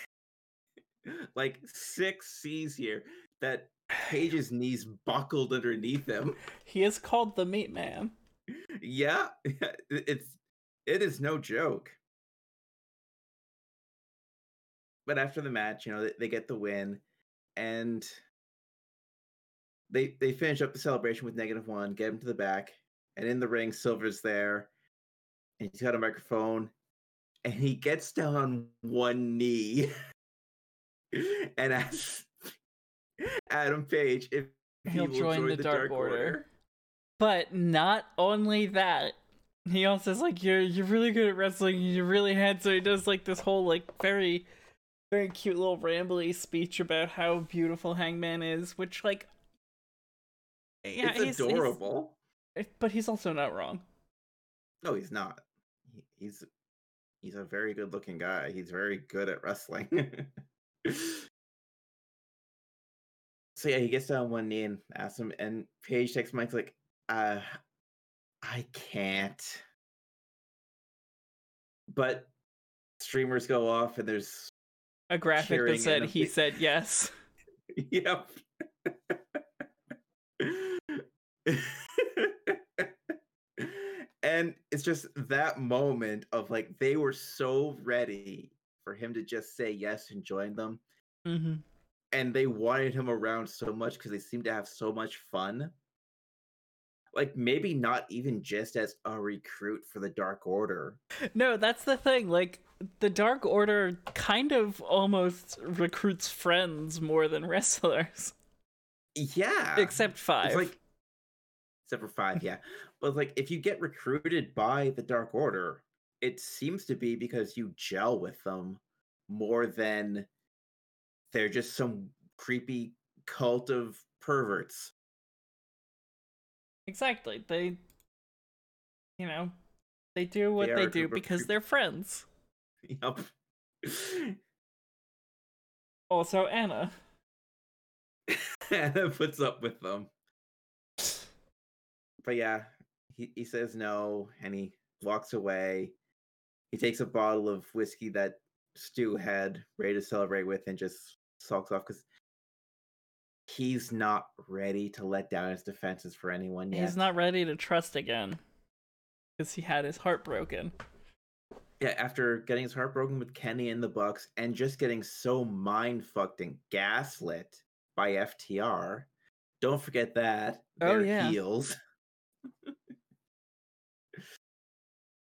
like six C's here that Page's knees buckled underneath him. he is called the meat man Yeah, it's it is no joke. But after the match, you know, they, they get the win, and they they finish up the celebration with negative one, get him to the back, and in the ring, Silver's there, and he's got a microphone, and he gets down on one knee and asks Adam Page if He'll he will join the Dark Order. But not only that, he also says like you're you're really good at wrestling. You're really handsome. He does like this whole like very very cute little rambly speech about how beautiful Hangman is, which like yeah, it's he's- he's- adorable. but he's also not wrong. No, he's not. He- He's he's a very good looking guy. He's very good at wrestling. so yeah, he gets down on one knee and asks him, and Page texts Mike's like, uh, I can't. But streamers go off and there's A graphic that said he said yes. Yep. and it's just that moment of like they were so ready for him to just say yes and join them hmm and they wanted him around so much because they seem to have so much fun like maybe not even just as a recruit for the dark order No, that's the thing. Like the Dark Order kind of almost recruits friends more than wrestlers, yeah except five. It's like, except for five, yeah. But like, if you get recruited by the Dark Order, it seems to be because you gel with them more than they're just some creepy cult of perverts. exactly. They, you know, they do what They they, do because peop- they're friends. Yep. Also, Anna. and puts up with them. But yeah, he, he says no and he walks away. He takes a bottle of whiskey that Stu had ready to celebrate with and just sulks off because he's not ready to let down his defenses for anyone yet. He's not ready to trust again because he had his heart broken. Yeah, after getting his heart broken with Kenny in the Bucks and just getting so mind fucked and gaslit by FTR. Don't forget that. Oh, They're yeah. heels.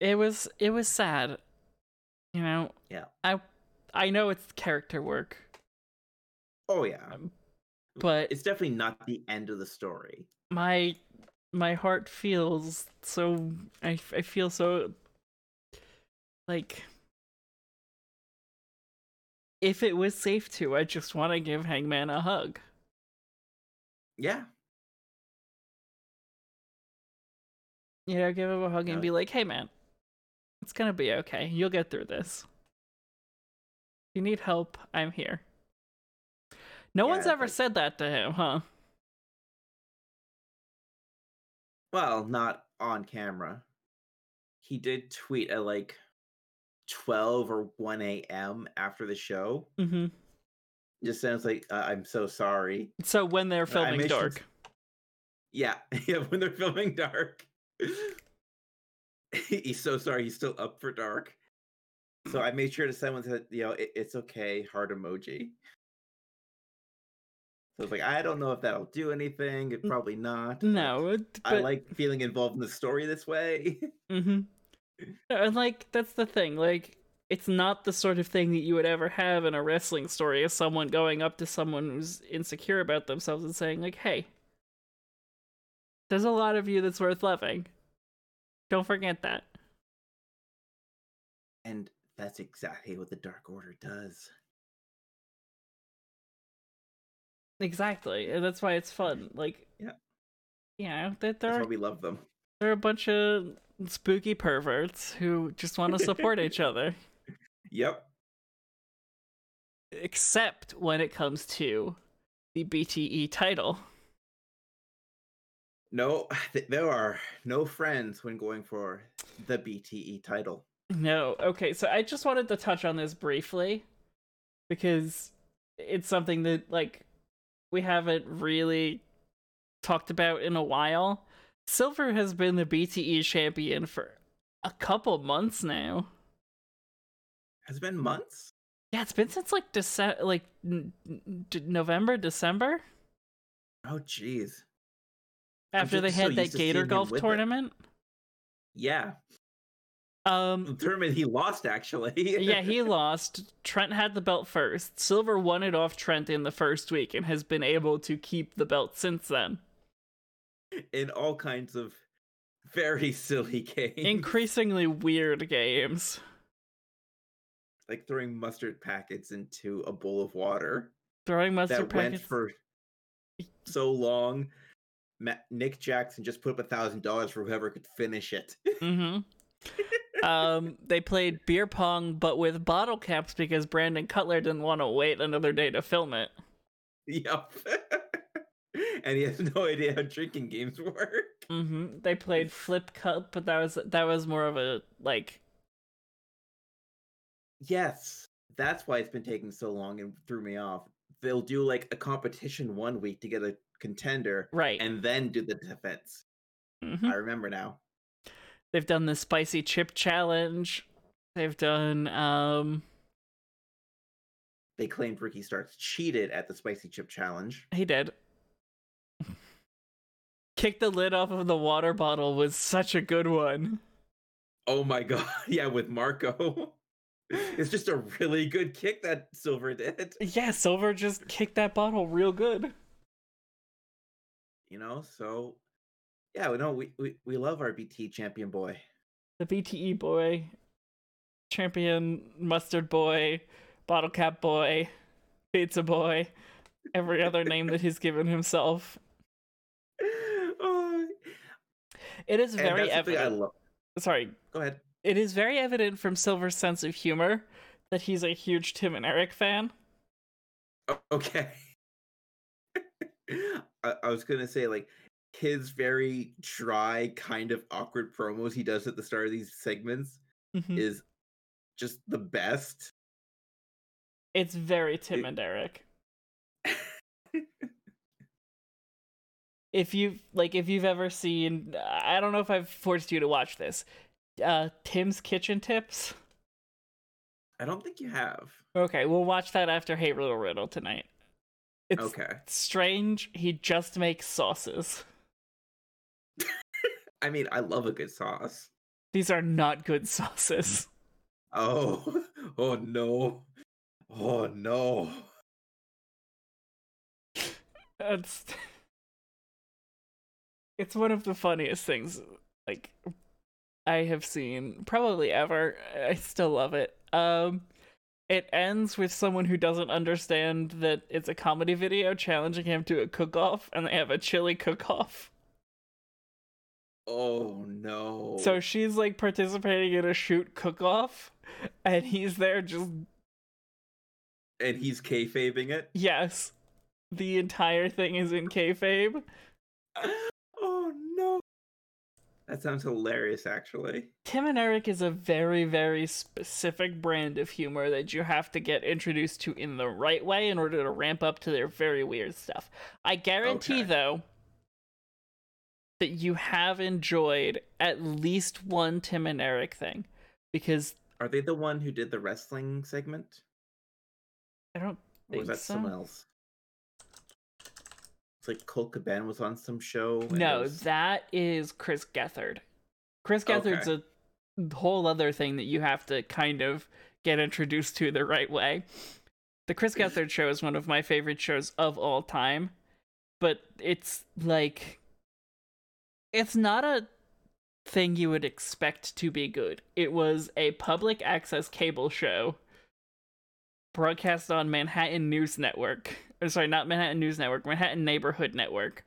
It was it was sad. You know. Yeah. I I know it's character work, Oh yeah. Um, but it's definitely not the end of the story. my my heart feels so I, I feel so like if it was safe to i just want to give hangman a hug Yeah. you know give him a hug Yeah. and be like hey man it's gonna be okay you'll get through this if you need help i'm here no one's ever like- said that to him huh Well, not on camera. He did tweet at like 12 or 1 a.m. after the show. hmm Just sounds like uh, I'm so sorry. so when they're filming mentioned- dark Yeah, yeah, when they're filming Dark. he's so sorry he's still up for Dark. So I made sure to send one that, you know, it, it's okay, heart emoji. So it's like, I don't know if that'll do anything. It probably not. no it- I like feeling involved in the story this way. Mm-hmm. And like that's the thing. Like it's not the sort of thing that you would ever have in a wrestling story of someone going up to someone who's insecure about themselves and saying, like, hey, there's a lot of you that's worth loving. Don't forget that. and that's exactly what the Dark Order does. Exactly. And that's why it's fun. Like Yeah. You know, that there That's they're why we love them. they're a bunch of spooky perverts who just want to support each other. Yep. Except when it comes to the BTE title. No, th- there are no friends when going for the BTE title. No. Okay, so I just wanted to touch on this briefly because it's something that like we haven't really talked about in a while. Silver has been the BTE champion for a couple months now. Has it been months? Yeah, it's been since like December, like n- n- d- November, December Oh, jeez. After they just so had that Gator Golf with it. tournament. Yeah. Um, The tournament he lost actually. yeah, he lost. Trent had the belt first. Silver won it off Trent in the first week and has been able to keep the belt since then. in all kinds of very silly games. Increasingly weird games. like throwing mustard packets into a bowl of water Throwing mustard that went packets. for so long. Nick Jackson just put up a thousand dollars for whoever could finish it. Mm-hmm. Um, they played beer pong, but with bottle caps because Brandon Cutler didn't want to wait another day to film it. Yep. and he has no idea how drinking games work. Mm-hmm. They played flip cup, but that was that was more of a like Yes, that's why it's been taking so long and threw me off. They'll do like a competition one week to get a contender, right. and then do the defense. Mhm. I remember now. They've done the spicy chip challenge. They've done um They claimed Ricky Starks cheated at the spicy chip challenge. he did. Kick the lid off of the water bottle was such a good one. Oh my god, yeah, with Marko. It's just a really good kick that Silver did. Yeah, Silver just kicked that bottle real good. You know, so yeah, we know we, we, we love our BT champion boy. The BTE boy, champion mustard boy, bottle cap boy, pizza boy, every other name that he's given himself. Oh, It is very that's the thing I evident. Sorry, Go ahead. it is very evident from Silver's sense of humor that he's a huge Tim and Eric fan. Okay. I, I was gonna say like his very dry, kind of awkward promos he does at the start of these segments Mhm. is just the best. It's very Tim It- and Eric. If you've like if you've ever seen I don't know if I've forced you to watch this. Uh Tim's Kitchen Tips. I don't think you have. Okay, we'll watch that after Hey Little Riddle tonight. It's Okay. strange, he just makes sauces. I mean, I love a good sauce. These are not good sauces. Oh, oh no. Oh no. That's It's one of the funniest things like I have seen probably ever. I still love it. Um it ends with someone who doesn't understand that it's a comedy video challenging him to a cook-off and they have a chili cook-off. Oh, oh no. So she's like participating in a shoot cook-off and he's there just and he's kayfabing it. yes. The entire thing is in kayfabe. Oh no. That sounds hilarious actually. Tim and Eric is a very, very specific brand of humor that you have to get introduced to in the right way in order to ramp up to their very weird stuff. I guarantee, Okay. though, that you have enjoyed at least one Tim and Eric thing because Are they the one who did the wrestling segment? I don't think Or was that someone else? It's like Colt Cabana was on some show. No, was- that is Chris Gethard. Chris Gethard's a whole other thing that you have to kind of get introduced to the right way. The Chris Gethard show is one of my favorite shows of all time, but it's like it's not a thing you would expect to be good. It was a public access cable show broadcast on Manhattan News Network. Or sorry, not Manhattan News Network, Manhattan Neighborhood Network.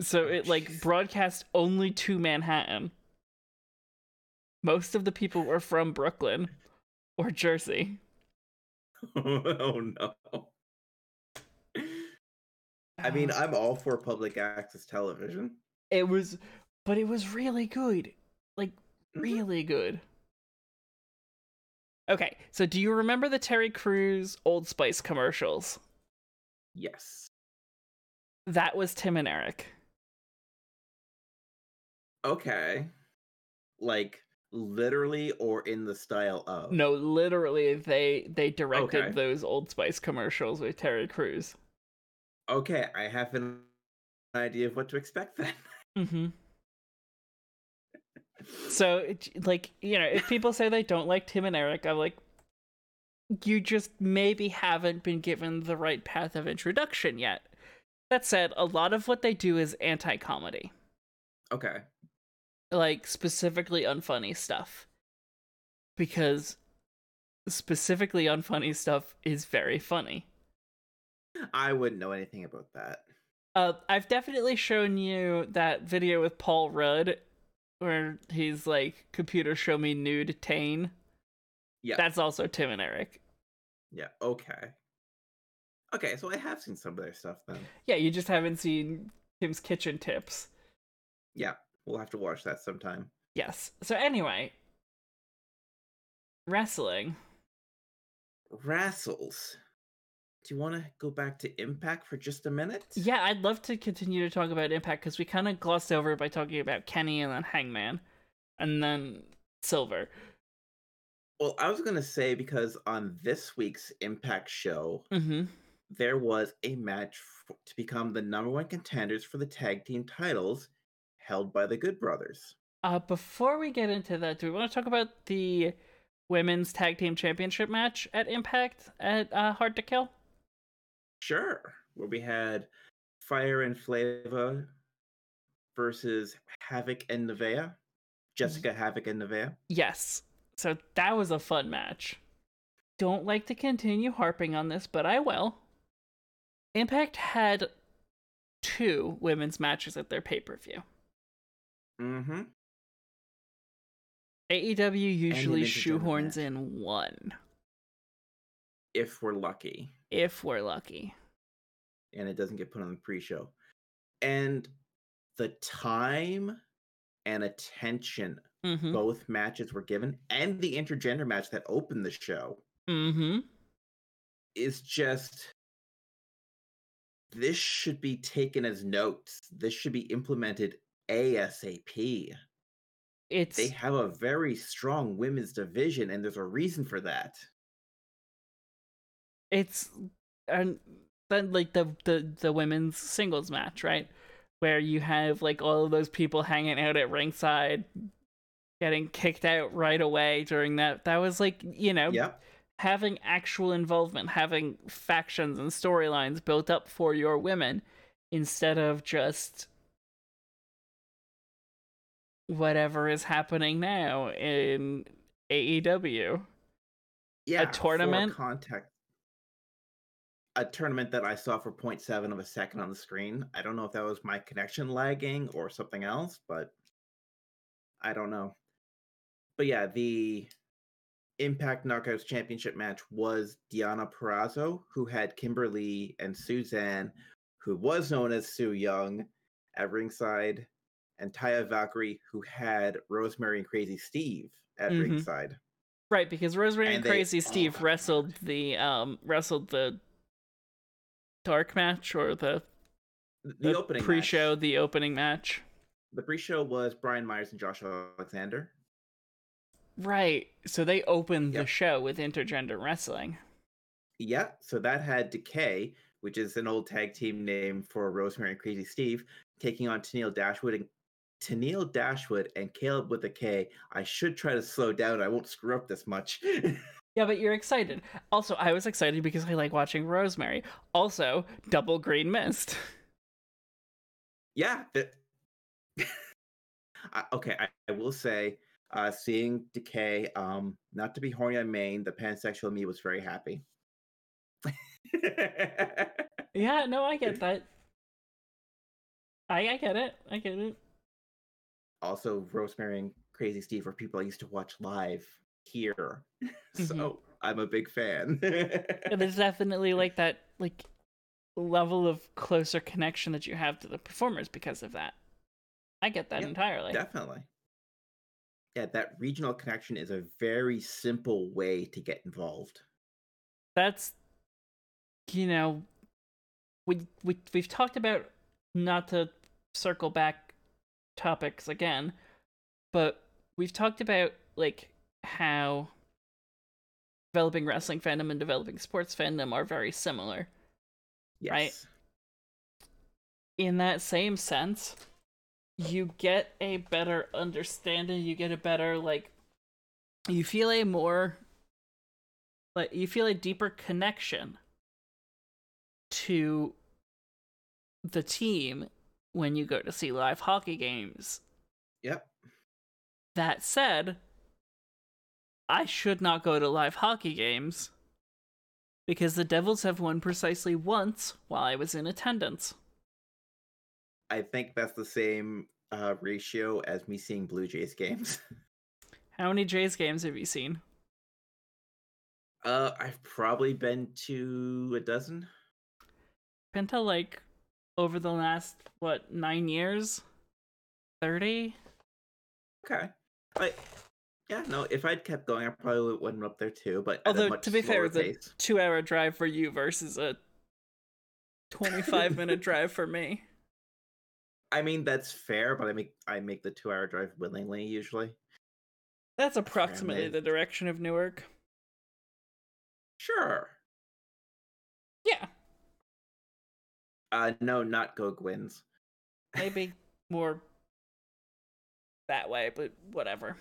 So Oh, it like broadcast only to Manhattan. Most of the people were from Brooklyn or Jersey. oh no. I mean, I'm all for public access television. It was but it was really good. Like Mhm. really good. Okay, so do you remember the Terry Crews Old Spice commercials? Yes. That was Tim and Eric. Okay. Like literally or in the style of. No, literally they they directed Okay. those Old Spice commercials with Terry Crews. Okay, I have an idea of what to expect then. Mm-hmm. So, like, you know, if people say they don't like Tim and Eric, I'm like, you just maybe haven't been given the right path of introduction yet. That said, a lot of what they do is anti comedy, Okay. like, specifically unfunny stuff. Because specifically unfunny stuff is very funny. I wouldn't know anything about that. Uh, I've definitely shown you that video with Paul Rudd where he's like, computer show me nude Tayne. Yeah. That's also Tim and Eric. Yeah. Okay. Okay, so I have seen some of their stuff then. Yeah, you just haven't seen Tim's kitchen tips. Yeah, we'll have to watch that sometime. Yes. So anyway, wrestling. Wrestles. Do you want to go back to Impact for just a minute? Yeah, I'd love to continue to talk about Impact because we kind of glossed over by talking about Kenny and then Hangman, and then Silver. Well, I was going to say because on this week's Impact show, Mm-hmm. there was a match f- to become the number one contenders for the tag team titles held by the Good Brothers. Uh, before we get into that, do we want to talk about the women's tag team championship match at Impact at uh, Hard to Kill? Sure. Where we had Fire and Flava versus Havok and Nevaeh. Jessicka Havok and Nevaeh. Yes. So that was a fun match. Don't like to continue harping on this, but I will. Impact had two women's matches at their pay per view. Mm-hmm. AEW usually shoehorns in one, If we're lucky. if we're lucky. and it doesn't get put on the pre-show. And the time and attention Mm-hmm. both matches were given, and the intergender match that opened the show Mm-hmm. is just this should be taken as notes. This should be implemented ASAP. It's They have a very strong women's division, and there's a reason for that. It's and then like the the the women's singles match, right? Where you have like all of those people hanging out at ringside getting kicked out right away during that. That was like, you know, Yep. having actual involvement, having factions and storylines built up for your women instead of just whatever is happening now in AEW. Yeah. for tournament? context. A tournament that I saw for 0.7 of a second on the screen. I don't know if that was my connection lagging or something else, but I don't know. But yeah, the Impact Knockouts Championship match was Deonna Purrazzo, who had Kimber Lee and Suzanne, who was known as Su Yung, at ringside, and Taya Valkyrie, who had Rosemary and Crazy Steve at Mhm. ringside. Right, because Rosemary and, And they- Crazy oh Steve my wrestled the um wrestled the dark match or the, The, the opening pre-show, match- the opening match. The pre-show was Brian Myers and Josh Alexander. Right. So they opened the show with intergender wrestling. Yeah, so that had Decay, which is an old tag team name for Rosemary and Crazy Steve, taking on Tennille Dashwood and Tennille Dashwood and Kaleb with a K. I should try to slow down. I won't screw up this much. Yeah, but you're excited. Also, I was excited because I like watching Rosemary. Also, double green mist. yeah. I- okay, I, I will say, uh, seeing Decay, um, not to be horny on main, the pansexual me was very happy. Yeah, no, I get that. I I get it. I get it. also Rosemary and Crazy Steve were people I used to watch live here. Mhm. so I'm a big fan. Yeah, there's definitely like that like level of closer connection that you have to the performers because of that. I get that Yep, entirely. Definitely. Yeah, that regional connection is a very simple way to get involved. That's you know we we we've talked about not to circle back topics again, but we've talked about like how developing wrestling fandom and developing sports fandom are very similar. Yes. Right. In that same sense, you get a better understanding, you get a better like you feel a more like you feel a deeper connection to the team when you go to see live hockey games. Yep. That said, I should not go to live hockey games because the Devils have won precisely once while I was in attendance. I think that's the same uh, ratio as me seeing Blue Jays games. How many Jays games have you seen? Uh, I've probably been to a dozen. Been to like over the last what nine years, thirty. Okay, like yeah, no. If I'd kept going, I probably would have up there too. But although to be fair, the two-hour drive for you versus a twenty-five minute drive for me. I mean that's fair, but I make I make the two-hour drive willingly usually. That's approximately the direction of Newark. Sure. Yeah. Uh, no, not go Gwyn's. Maybe more that way, but whatever.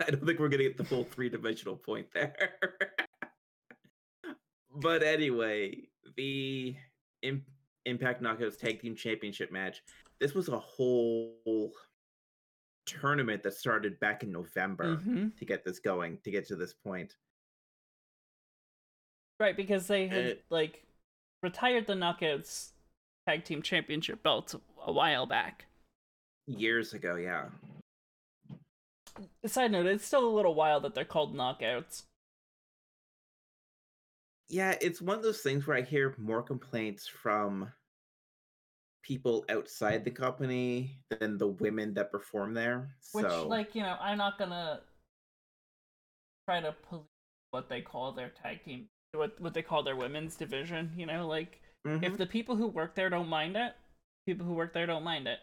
I don't think we're gonna get the full three dimensional point there. but anyway, the Im- Impact Knockouts Tag Team Championship match. This was a whole tournament that started back in November mm-hmm. to get this going, to get to this point. Right, because they had it, like retired the Knockouts Tag Team Championship belts a while back. Years ago, yeah. Side note, it's still a little wild that they're called knockouts. Yeah, it's one of those things where I hear more complaints from people outside the company than the women that perform there. Which, so... like, you know, I'm not gonna try to police what they call their tag team what what they call their women's division. You know, like mm-hmm. if the people who work there don't mind it, people who work there don't mind it,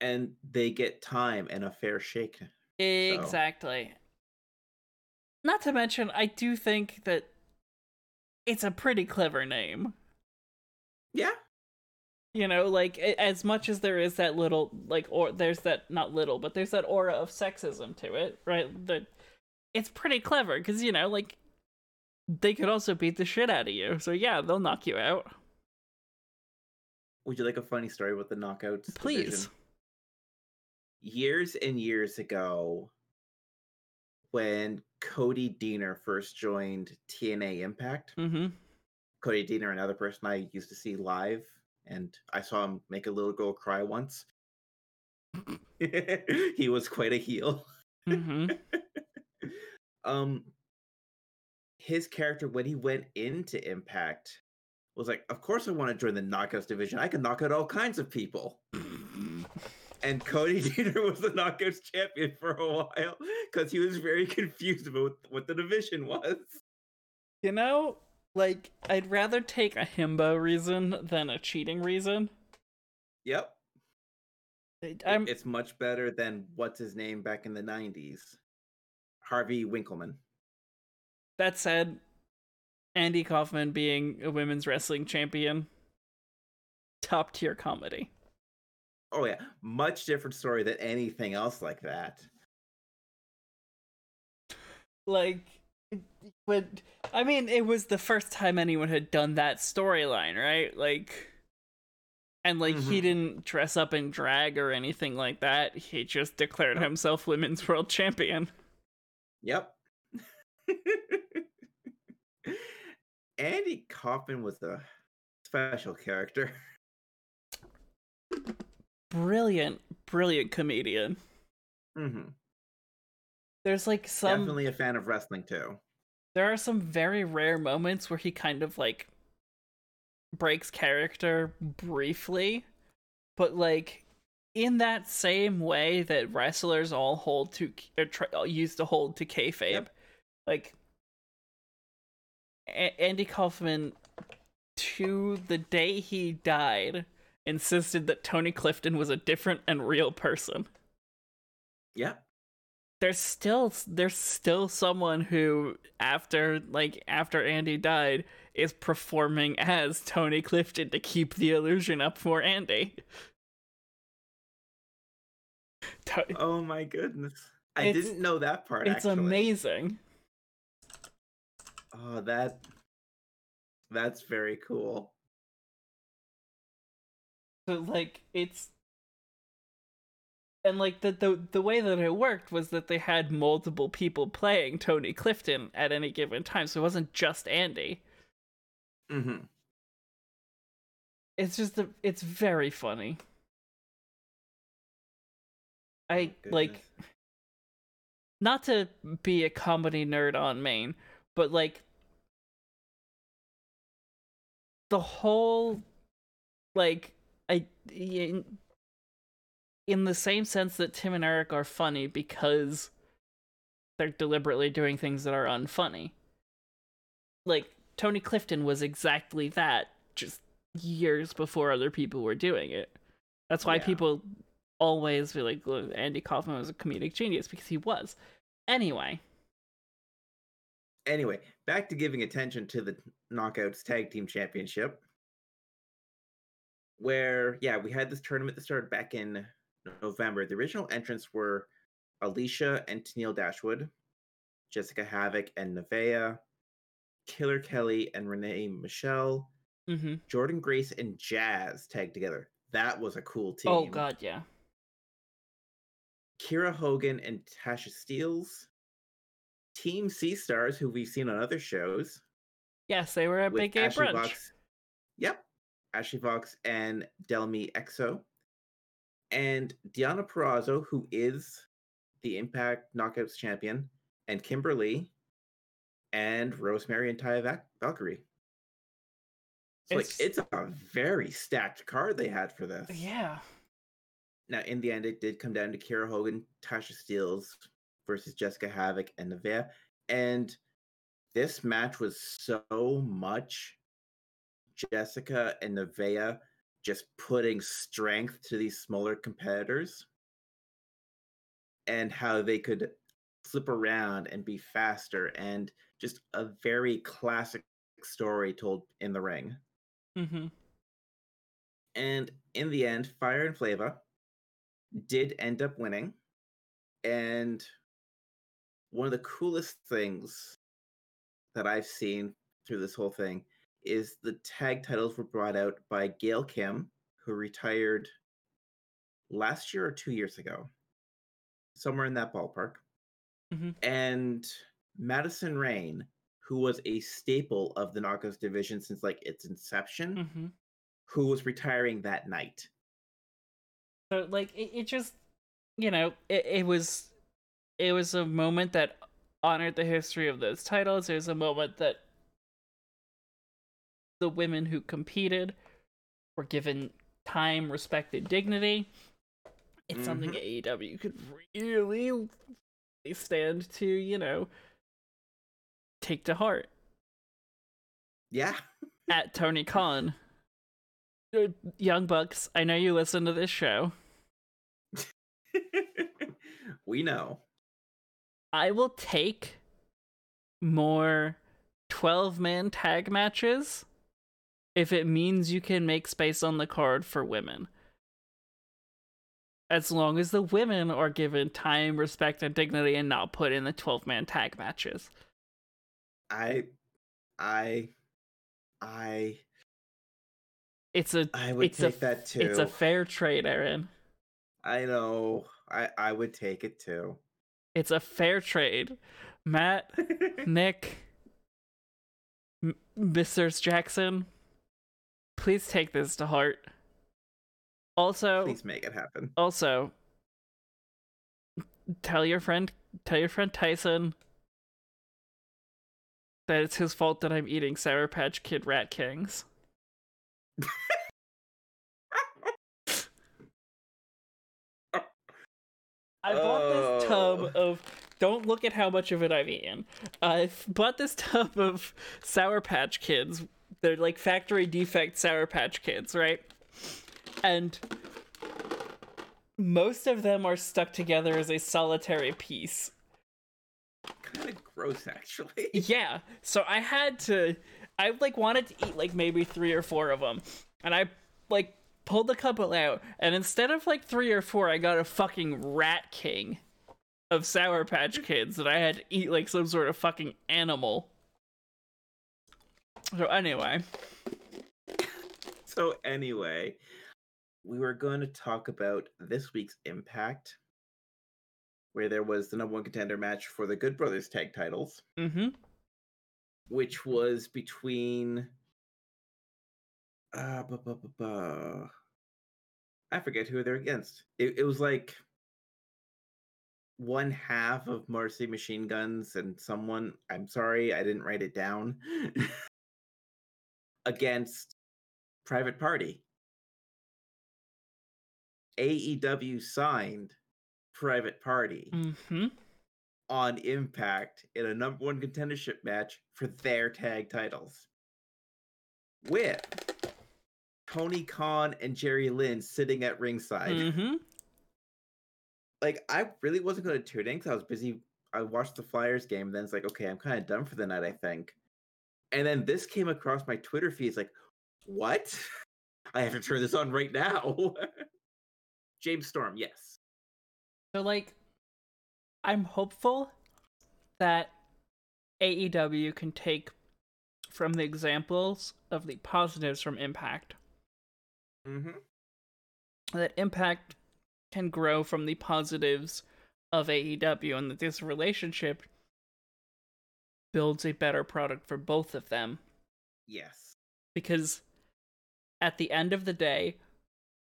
and they get time and a fair shake. Exactly. So. Not to mention, I do think that it's a pretty clever name. Yeah. You know, like as much as there is that little like or there's that not little, but there's that aura of sexism to it, right? That it's pretty clever because you know, like they could also beat the shit out of you. So yeah, they'll knock you out. Would you like a funny story with the knockouts? Please. Division? Years and years ago, when Cody Deaner first joined TNA Impact, mm-hmm. Cody Deaner, another person I used to see live, and I saw him make a little girl cry once. he was quite a heel. Mm-hmm. um, his character when he went into Impact was like, "Of course, I want to join the Knockouts division. I can knock out all kinds of people." And Cody Deaner was the Knockouts champion for a while because he was very confused about what the division was. You know, like I'd rather take a himbo reason than a cheating reason. Yep. I'm... It's much better than what's his name back in the '90s, Harvey Wippleman. That said, Andy Kaufman being a women's wrestling champion, top tier comedy. Oh yeah, much different story than anything else like that. Like when I mean it was the first time anyone had done that storyline, right? Like and like mm-hmm. he didn't dress up in drag or anything like that. He just declared himself women's world champion. Yep. Andy Kaufman was a special character. Brilliant, brilliant comedian. Mm-hmm. There's like some definitely a fan of wrestling too. There are some very rare moments where he kind of like breaks character briefly, but like in that same way that wrestlers all hold to or try, used to hold to kayfabe, yep. like a- Andy Kaufman, to the day he died, insisted that Tony Clifton was a different and real person. Yeah. There's still there's still someone who after like after Andy died is performing as Tony Clifton to keep the illusion up for Andy. Oh my goodness. I It's- didn't know that part. it's actually. amazing. Oh, that that's very cool. So like it's and like the, the the way that it worked was that they had multiple people playing Tony Clifton at any given time, so it wasn't just Andy. Mm-hmm. It's just a, it's very funny. I like not to be a comedy nerd on main, but like the whole like I in, in the same sense that Tim and Eric are funny because they're deliberately doing things that are unfunny. Like Tony Clifton was exactly that just years before other people were doing it. That's why Yeah. people always be like "Look, Andy Kaufman was a comedic genius because he was. Anyway, Anyway, back to giving attention to the Knockouts Tag Team Championship. Where, yeah, we had this tournament that started back in November. The original entrants were Alisha and Tenille Dashwood, Jessicka Havok and Nevaeh, Killer Kelly and Renee Michelle, hmm Jordynne Grace and Jazz tagged together. That was a cool team. oh god, yeah. Kiera Hogan and Tasha Steelz. Team Sea Stars, who we've seen on other shows. Yes, they were at Big Ashley Brunch. Vox. Yep. Ashley Vox and Delmi Exo. And Deonna Purrazzo, who is the Impact Knockouts champion, and Kimber Lee and Rosemary and Taya Valkyrie. So It's- like it's a very stacked card they had for this. Yeah. Now, in the end, it did come down to Kiera Hogan, Tasha Steelz versus Jessicka Havok and Nevaeh. And this match was so much Jessicka and Nevaeh just putting strength to these smaller competitors and how they could flip around and be faster and just a very classic story told in the ring. Mm-hmm. And in the end, Fire and Flava did end up winning. And one of the coolest things that I've seen through this whole thing is the tag titles were brought out by Gail Kim, who retired last year or two years ago, somewhere in that ballpark, Mhm. and Madison Rayne, who was a staple of the Knockouts division since like its inception hmm who was retiring that night. So like it, it just you know, it, it was it was a moment that honored the history of those titles. It was a moment that the women who competed were given time, respect, and dignity. It's mm-hmm. something AEW could really stand to, you know, take to heart. Yeah. At Tony Khan. Young Bucks, I know you listen to this show. we know. I will take more 12 man tag matches if it means you can make space on the card for women. As long as the women are given time, respect, and dignity and not put in the 12 man tag matches. I I I It's a I would It's a take that too. it's a fair trade, Aaron. I know. I I would take it too. It's a fair trade. Matt, Nick, M- Mr. Jackson, please take this to heart. Also, Please make it happen. also tell your friend tell your friend Tyson that it's his fault that I'm eating Sour Patch Kid Rat Kings. I bought this oh. tub Oh. of don't look at how much of it I've eaten. I've bought this tub of Sour Patch Kids. They're like factory defect Sour Patch Kids, right? And most of them are stuck together as a solitary piece. Kind of gross, actually. Yeah. So I had to I like wanted to eat like maybe 3 or 4 of them. And I like pulled a couple out, and instead of like three or four, I got a fucking rat king of Sour Patch Kids that I had to eat like some sort of fucking animal. So anyway, So anyway, we were going to talk about this week's Impact, where there was the number one contender match for the Good Brothers tag titles, mm-hmm. which was between. Uh, bu- bu- bu- I forget who they're against. It, it was like one half of Motor City Machine Guns and someone. I'm sorry, I didn't write it down. against Private Party. AEW signed Private Party Mm-hmm. on Impact in a number one contendership match for their tag titles. With Tony Khan and Jerry Lynn sitting at ringside. Mm-hmm. Like, I really wasn't going to tune in because I was busy. I watched the Flyers game, and then it's like, okay, I'm kind of done for the night, I think. And then this came across my Twitter feed. It's like, what? I have to turn this on right now. James Storm, yes. So like I'm hopeful that AEW can take from the examples of the positives from Impact. Mm-hmm. That Impact can grow from the positives of AEW and that this relationship builds a better product for both of them. Yes. Because at the end of the day,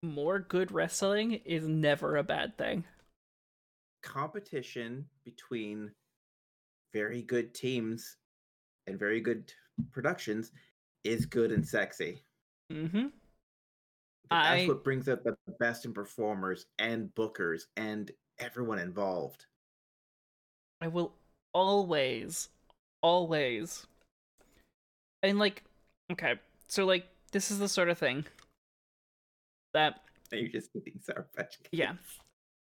more good wrestling is never a bad thing. Competition between very good teams and very good productions is good and sexy. Mm-hmm. That's I- what brings out the best in performers and bookers and everyone involved. I will always, always, and like, okay, so like, this is the sort of thing that, you're just eating Sour Patch Kids. yeah.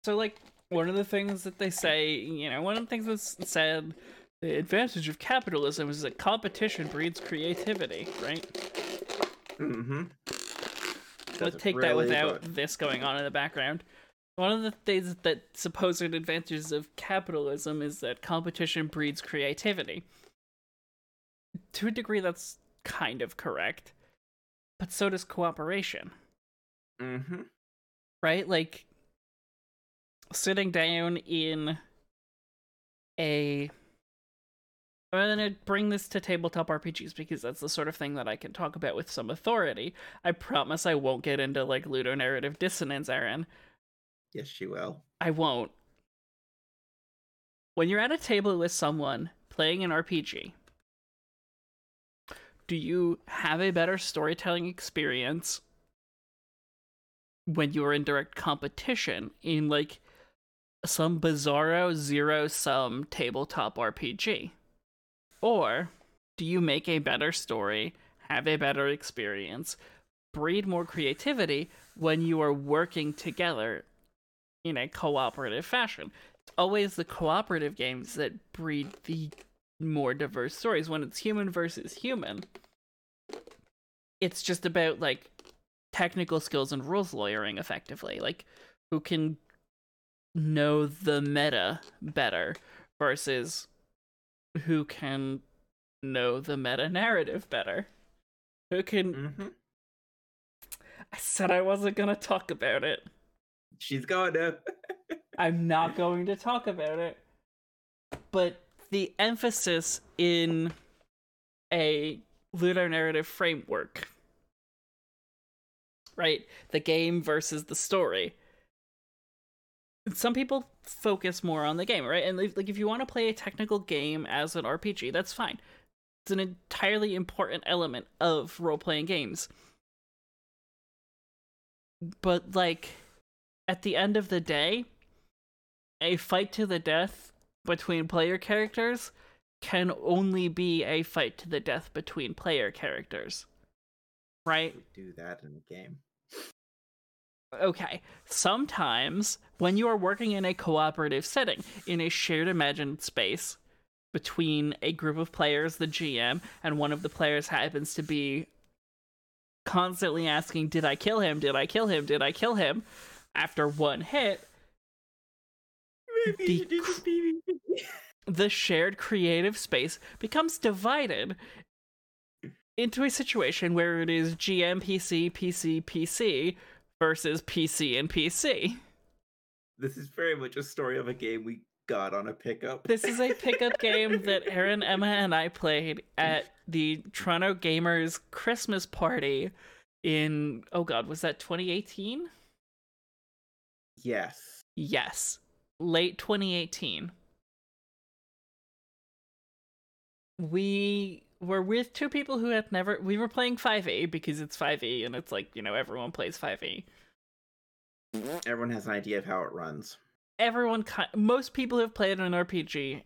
So like, one of the things that they say, you know, one of the things that's said, the advantage of capitalism is that competition breeds creativity, right? Mm-hmm. Let's take that without this going on in the background. One of the things that supposed advantages of capitalism is that competition breeds creativity. To a degree, that's kind of correct, but so does cooperation, Mm-hmm. right? Like sitting down in a. I'm gonna bring this to tabletop RPGs because that's the sort of thing that I can talk about with some authority. I promise I won't get into like ludonarrative dissonance, Aaron. Yes, she will. I won't. When you're at a table with someone playing an RPG, do you have a better storytelling experience when you're in direct competition in like some bizarro zero sum tabletop RPG? Or do you make a better story, have a better experience, breed more creativity when you are working together in a cooperative fashion. It's always the cooperative games that breed the more diverse stories. When it's human versus human, it's just about like technical skills and rules lawyering effectively. Like who can know the meta better versus who can know the meta narrative better. Who can Mm-hmm. I said I wasn't gonna talk about it. She's going to. I'm not going to talk about it. But the emphasis in a ludonarrative framework, right? The game versus the story. Some people focus more on the game, right? And like if you want to play a technical game as an RPG, that's fine. It's an entirely important element of role-playing games. But like at the end of the day, a fight to the death between player characters can only be a fight to the death between player characters. Right? We do that in a game. Okay. Sometimes when you are working in a cooperative setting, in a shared imagined space between a group of players, the GM, and one of the players happens to be constantly asking, Did I kill him? Did I kill him? Did I kill him? After one hit, the the shared creative space becomes divided into a situation where it is GM, PC, PC, PC versus PC and PC. This is very much a story of a game we got on a pickup. This is a pickup game that Aaron, Emma, and I played at the Toronto Gamers Christmas party in, oh god, was that 2018? Yes. Yes, late 2018. We were with two people who had never. We were playing 5e because it's 5e and it's like, you know, everyone plays 5e. Everyone has an idea of how it runs. Everyone, most people who have played an RPG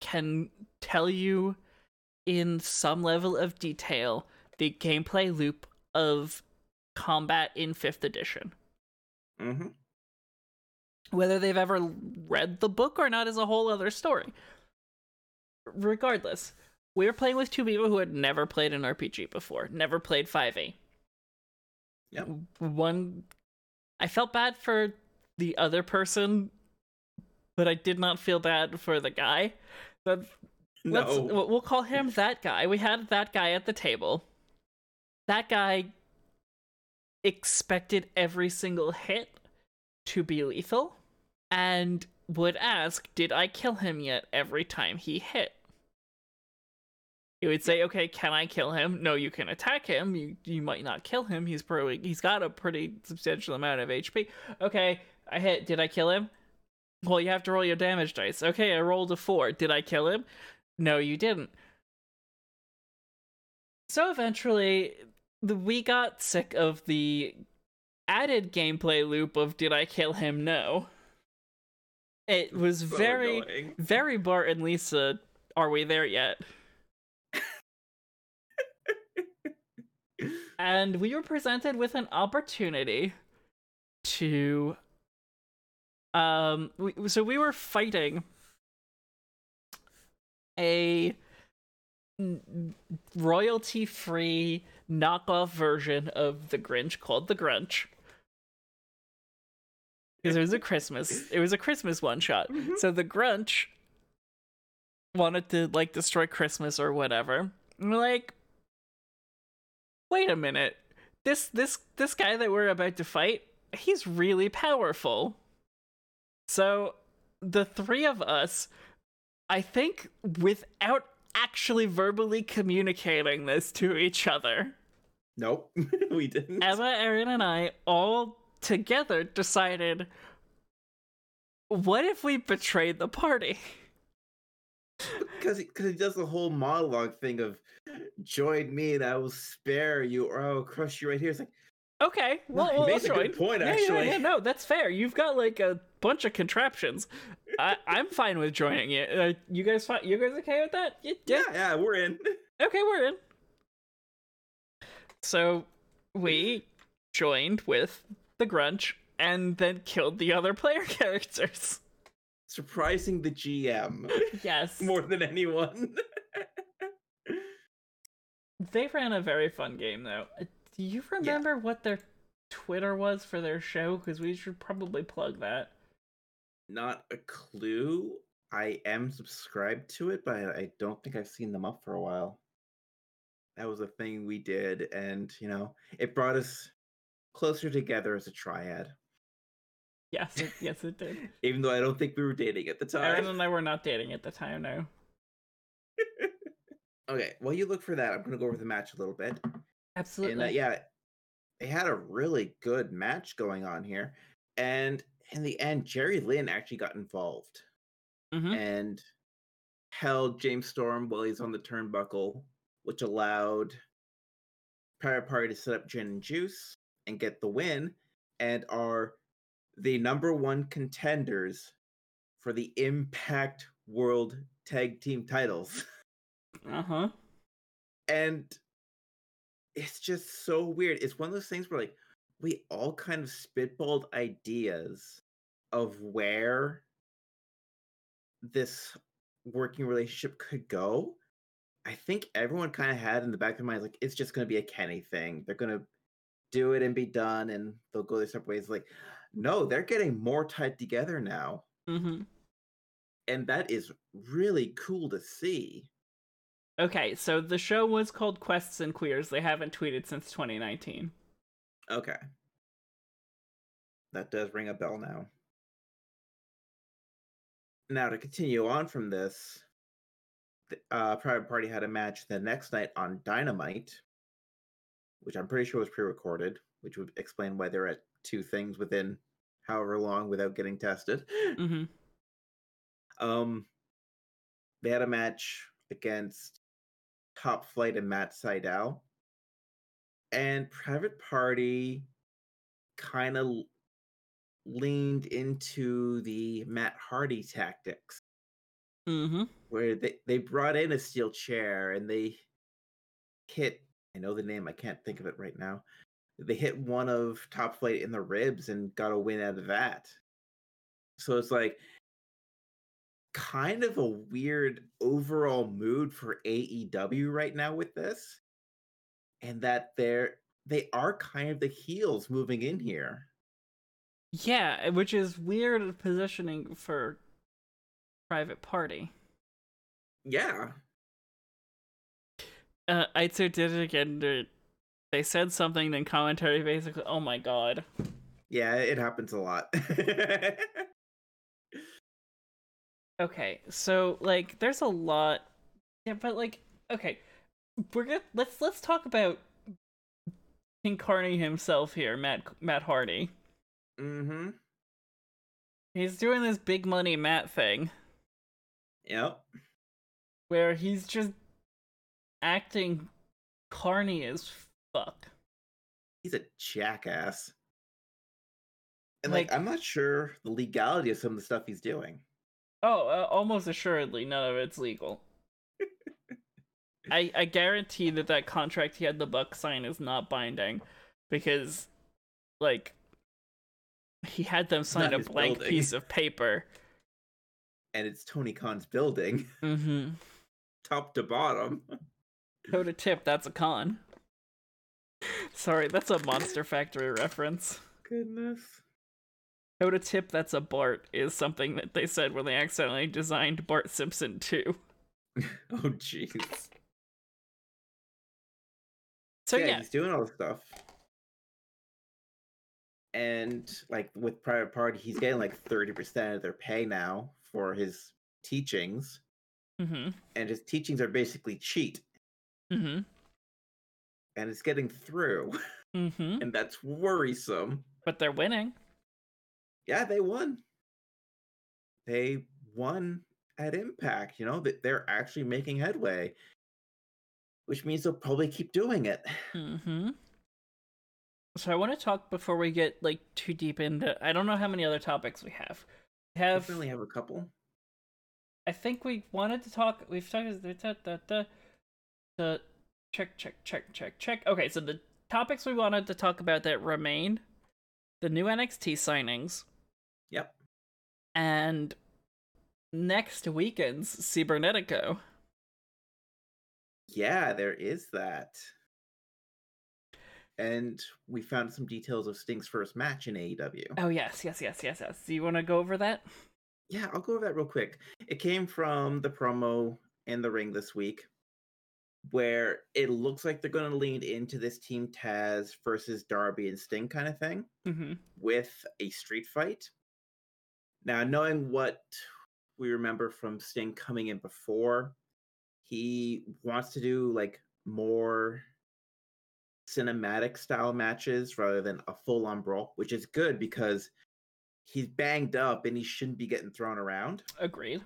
can tell you in some level of detail the gameplay loop of combat in 5th edition. Mm-hmm. Whether they've ever read the book or not is a whole other story. Regardless, we were playing with two people who had never played an RPG before, never played 5e. Yep. One, I felt bad for the other person, but I did not feel bad for the guy. But let's No. we'll call him that guy. We had that guy at the table. That guy expected every single hit to be lethal and would ask, Did I kill him yet? every time he hit. He would say, Okay, can I kill him? No, you can attack him. You you might not kill him. He's probably he's got a pretty substantial amount of HP. Okay, I hit. Did I kill him? Well, you have to roll your damage dice. Okay, I rolled a four. Did I kill him? No, you didn't. So eventually, the, we got sick of the added gameplay loop of did I kill him? No. It was So very, annoying. very Bart and Lisa. Are we there yet? and we were presented with an opportunity to um we, so we were fighting a royalty free knockoff version of the Grinch called the Grunch because it was a Christmas it was a Christmas one shot. Mhm. so the Grunch wanted to like destroy Christmas or whatever. And we're like wait a minute. This this this guy that we're about to fight he's really powerful. So the three of us i think without actually verbally communicating this to each other Nope, we didn't. emma erin and i all together decided what if we betrayed the party Because he, cause he does the whole monologue thing of join me and I will spare you or I will crush you right here. It's like, okay well we'll makes a good point, Yeah, yeah, actually. Yeah, no, that's fair. You've got like a bunch of contraptions. I, I'm fine with joining it. Uh, you guys, fi- you guys okay with that? Y- Yeah, yeah, we're in. Okay, we're in. So we joined with the Grunch and then killed the other player characters. Surprising the GM Yes, more than anyone. they ran a very fun game though. Uh, Do you remember what their Twitter was for their show? Because we should probably plug that. Not a clue. I am subscribed to it, but I don't think I've seen them up for a while. That was a thing we did, and you know, it brought us closer together as a triad. Yes, it, yes, it did. Even though I don't think we were dating at the Aaron time. and I were not dating at the time. No. Okay, while you look for that, I'm gonna go over the match a little bit. Absolutely. And uh, yeah, they had a really good match going on here. And in the end, Jerry Lynn actually got involved Mhm. and held James Storm while he's on the turnbuckle, which allowed Private Party to set up Gin and Juice and get the win, and are the number one contenders for the Impact World Tag Team titles. Uh huh. and it's just so weird. It's one of those things where like we all kind of spitballed ideas of where this working relationship could go, I think everyone kind of had in the back of their minds like it's just going to be a Kenny thing. They're going to do it and be done, and they'll go their separate ways. Like, no, they're getting more tied together now, Mm-hmm. and that is really cool to see. Okay, so the show was called Quests and Queers. They haven't tweeted since 2019. Okay, that does ring a bell now. Now to continue on from this, uh, Private Party had a match the next night on Dynamite, which I'm pretty sure was pre-recorded, which would explain why they're at two things within however long without getting tested. Mm-hmm. Um, they had a match against Top Flight and Matt Sydal, and Private Party kind of leaned into the Matt Hardy tactics, Mm-hmm. where they they brought in a steel chair and they hit. I know the name. I can't think of it right now. They hit one of Top Flight in the ribs and got a win out of that. So it's like kind of a weird overall mood for AEW right now with this. And that they're they are kind of the heels moving in here. Yeah, eh, which is weird positioning for Private Party. Yeah. Uh, Aitsu did it again. They- They said something in commentary, basically. Oh my god. Yeah, it happens a lot. Okay, so like, there's a lot. Yeah, but like, okay, we're gonna let's let's talk about King Carney himself here, Matt Matt Hardy. mm-hmm. He's doing this big money Matt thing Yep. where he's just acting carny as fuck. He's a jackass. And like, Like- I'm not sure the legality of some of the stuff he's doing. Oh, uh, almost assuredly, none of it's legal. I I guarantee that that contract he had the Buck sign is not binding, because, like, he had them sign a blank building. piece of paper. And it's Tony Khan's building, Mm-hmm. top to bottom. Toe to tip, that's a con. Sorry, that's a Monster Factory reference. Goodness. Toe to tip, that's a Bart, is something that they said when they accidentally designed Bart Simpson 2. Oh jeez. So yeah, yeah, he's doing all this stuff. And like with private party, he's getting like 30% of their pay now for his teachings. mm-hmm, And his teachings are basically cheat. Mm-hmm, And it's getting through. mm-hmm. And that's worrisome. But they're winning. Yeah, they won. They won at impact, you know, that they're actually making headway. Which means they'll probably keep doing it. Mm-hmm. So I want to talk before we get like too deep into. I don't know how many other topics we have. We have. Definitely have a couple. I think we wanted to talk. We've talked. Da, da, da, check, check, check, check, check. Okay, so the topics we wanted to talk about that remain the new NXT signings Yep. and next weekend's Cybernetico. Yeah, there is that. And we found some details of Sting's first match in AEW. Oh yes, yes, yes, yes, yes. Do you want to go over that? Yeah, I'll go over that real quick. It came from the promo in the ring this week, where it looks like they're going to lean into this Team Taz versus Darby and Sting kind of thing Mm-hmm. with a street fight. Now, knowing what we remember from Sting coming in before, he wants to do like more cinematic style matches rather than a full on brawl, which is good because he's banged up and he shouldn't be getting thrown around. Agreed.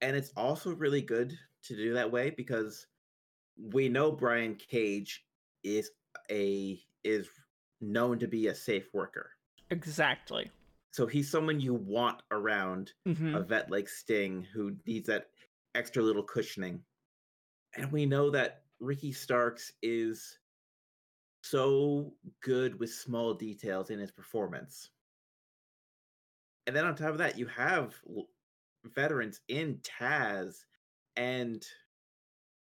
And it's also really good to do that way because we know Brian Cage is a is known to be a safe worker. Exactly. So he's someone you want around Mm-hmm. a vet like Sting who needs that extra little cushioning. And we know that Ricky Starks is so good with small details in his performance. And then on top of that, you have veterans in Taz and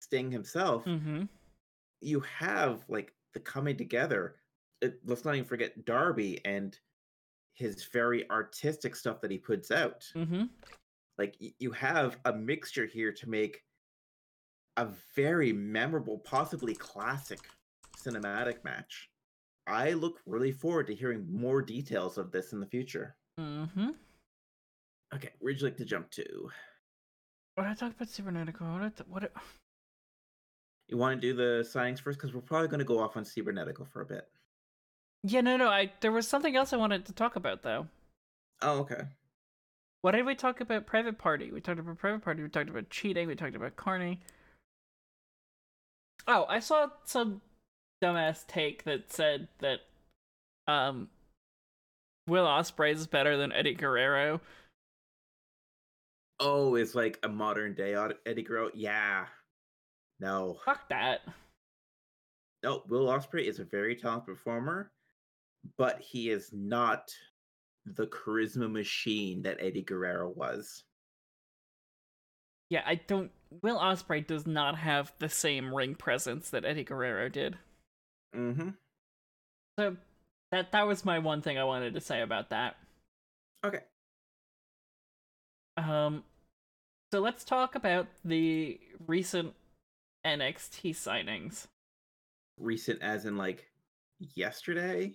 Sting himself, Mm-hmm. you have like the coming together. It, let's not even forget Darby and his very artistic stuff that he puts out. Mm-hmm. Like y- you have a mixture here to make a very memorable, possibly classic cinematic match. I look really forward to hearing more details of this in the future. Mm-hmm. Okay, where'd you like to jump to? What I talked about Cybernetico. What? I th- what? I- You want to do the signings first? Because we're probably going to go off on Cybernetico for a bit. Yeah, no, no. I there was something else I wanted to talk about though. Oh, okay. What did we talk about? Private Party. We talked about Private Party. We talked about cheating. We talked about Carney. Oh, I saw some dumbass take that said that um Will Ospreay is better than Eddie Guerrero. Oh, it's like a modern day Eddie Guerrero. Yeah. No. Fuck that. No, Will Ospreay is a very talented performer, but he is not the charisma machine that Eddie Guerrero was. Yeah, I don't. Will Ospreay does not have the same ring presence that Eddie Guerrero did. Mm-hmm. So that that was my one thing I wanted to say about that. Okay. Um, so let's talk about the recent NXT signings. Recent as in like yesterday?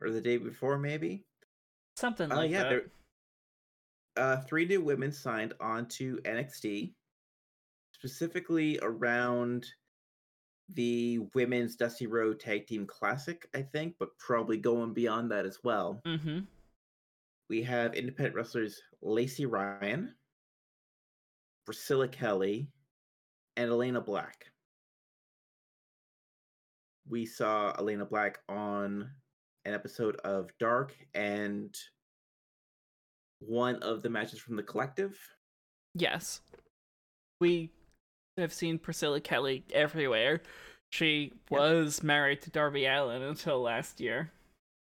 Or the day before, maybe? Something Oh like yeah, that. there uh three new women signed onto NXT, specifically around the women's Dusty Rhodes Tag Team Classic, I think, but probably going beyond that as well. Mm-hmm. We have independent wrestlers Lacey Ryan, Priscilla Kelly, and Elayna Black. We saw Elayna Black on an episode of Dark and one of the matches from the collective. Yes. We have seen Priscilla Kelly everywhere. She Yep. was married to Darby Allin until last year.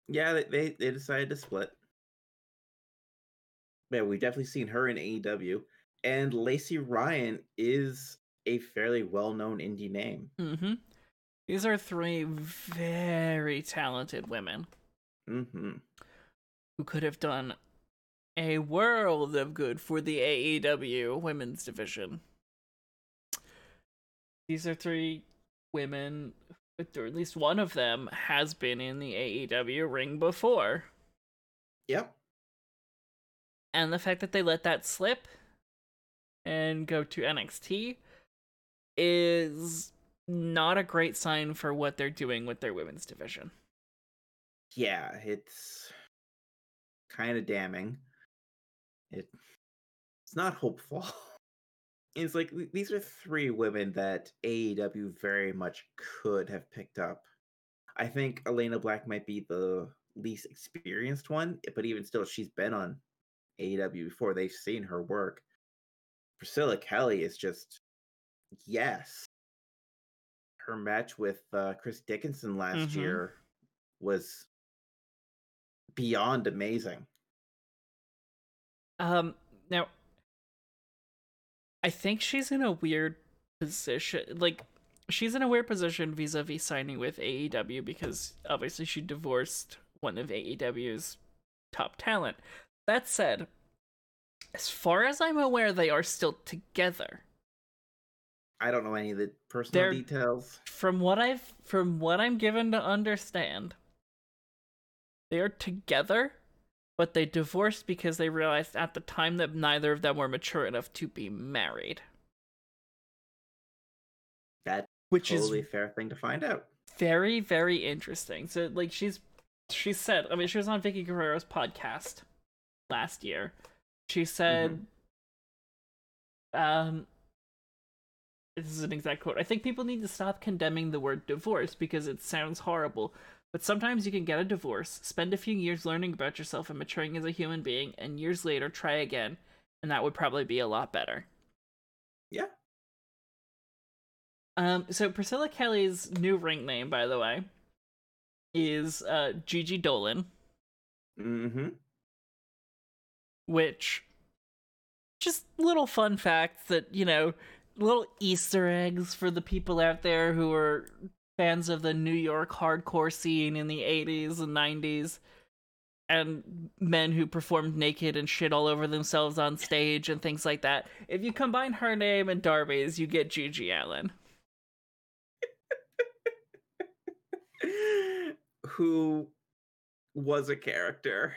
Yeah, they, they, they decided to split. Yeah, we've definitely seen her in AEW. And Lacey Ryan is a fairly well known indie name. Mm-hmm. These are three very talented women hmm who could have done a world of good for the AEW women's division. These are three women, or at least one of them has been in the AEW ring before. Yep. And the fact that they let that slip and go to NXT is not a great sign for what they're doing with their women's division. Yeah, it's kind of damning. It it's not hopeful. It's like these are three women that AEW very much could have picked up. I think Elayna Black might be the least experienced one, but even still, she's been on AEW before. They've seen her work. Priscilla Kelly is just yes. Her match with uh, Chris Dickinson last Mhm. year was beyond amazing. Um, now, I think she's in a weird position. Like, she's in a weird position vis a vis signing with AEW because obviously she divorced one of AEW's top talent. That said, as far as I'm aware, they are still together. I don't know any of the personal They're- details. From what I've from what I'm given to understand, they are together, but they divorced because they realized at the time that neither of them were mature enough to be married. That Which totally is fair thing to find out. very, very interesting. So like she's she said I mean she was on Vickie Guerrero's podcast last year. She said um this is an exact quote. I think people need to stop condemning the word divorce because it sounds horrible. But sometimes you can get a divorce, spend a few years learning about yourself and maturing as a human being, and years later try again, and that would probably be a lot better. Yeah. Um, so Priscilla Kelly's new ring name, by the way, is uh Gigi Dolin, Mm-hmm. which just little fun facts that, you know, little Easter eggs for the people out there who are fans of the New York hardcore scene in the 80s and 90s and men who performed naked and shit all over themselves on stage and things like that. If you combine her name and Darby's, you get GG Allin. Who was a character.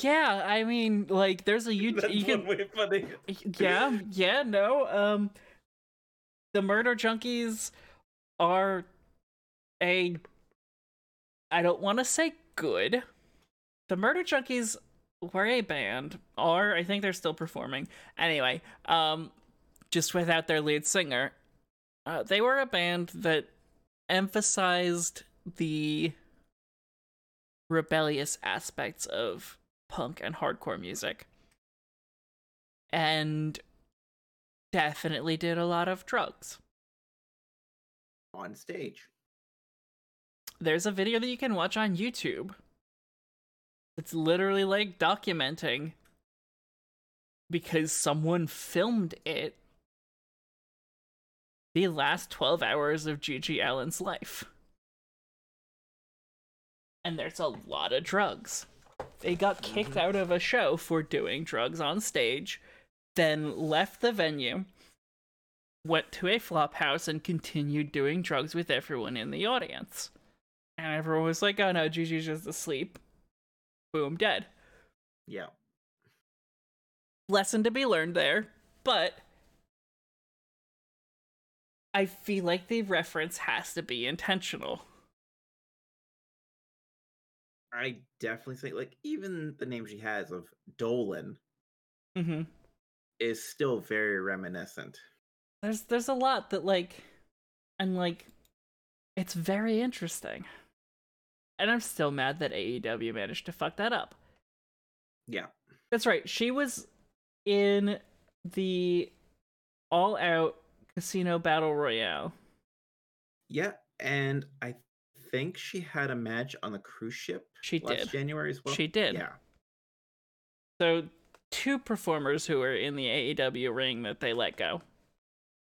Yeah, I mean, like, there's a YouTube. You can, way funny. yeah, yeah, no. Um, the murder junkies are a. I don't want to say good. The murder junkies were a band, or I think they're still performing. Anyway, um, just without their lead singer. Uh, they were a band that emphasized the rebellious aspects of punk and hardcore music. And definitely did a lot of drugs. On stage. There's a video that you can watch on YouTube. It's literally like documenting because someone filmed it the last 12 hours of GG Allin's life. And there's a lot of drugs. They got kicked Mm-hmm. out of a show for doing drugs on stage, then left the venue, went to a flop house, and continued doing drugs with everyone in the audience. And everyone was like, oh no, Gigi's just asleep. Boom, dead. Yeah. Lesson to be learned there, but I feel like the reference has to be intentional. I definitely think like even the name she has of Dolin Mm-hmm. is still very reminiscent. There's there's a lot that like I'm like it's very interesting. And I'm still mad that AEW managed to fuck that up. Yeah. That's right. She was in the all out casino battle royale. Yeah, and I think she had a match on the cruise ship She last did. January as well. She did. Yeah. So two performers who were in the AEW ring that they let go.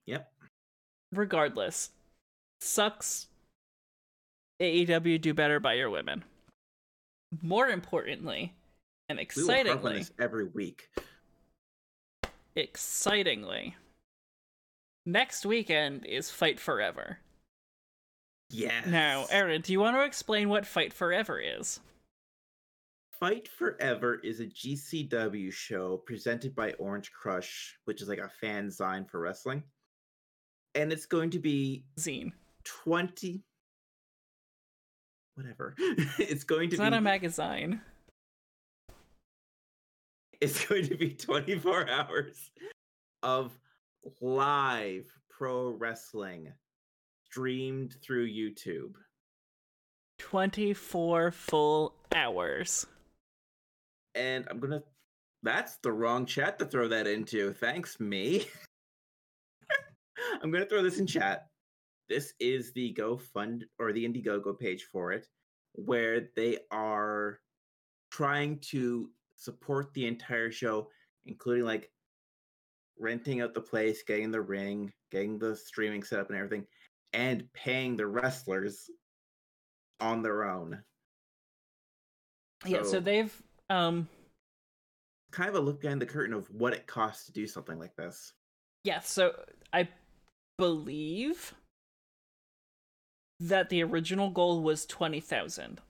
Yep. Regardless, sucks. AEW do better by your women. More importantly, and We excitingly, this every week. excitingly, next weekend is Fight Forever. Yes. Now, Aaron, do you want to explain what Fight Forever is? Fight Forever is a GCW show presented by Orange Crush, which is like a fan zine for wrestling. And it's going to be Zine. 20 whatever. it's going to It's be not a magazine. it's going to be 24 hours of live pro wrestling streamed through YouTube. 24 full hours. And I'm gonna that's the wrong chat to throw that into. Thanks, me. I'm gonna throw this in chat. This is the GoFund or the Indiegogo page for it, where they are trying to support the entire show, including like renting out the place, getting the ring, getting the streaming set up and everything, and paying the wrestlers on their own. Yeah, so So- they've um Kind of a look behind the curtain of what it costs to do something like this. yeah, so I believe that the original goal was 20,000.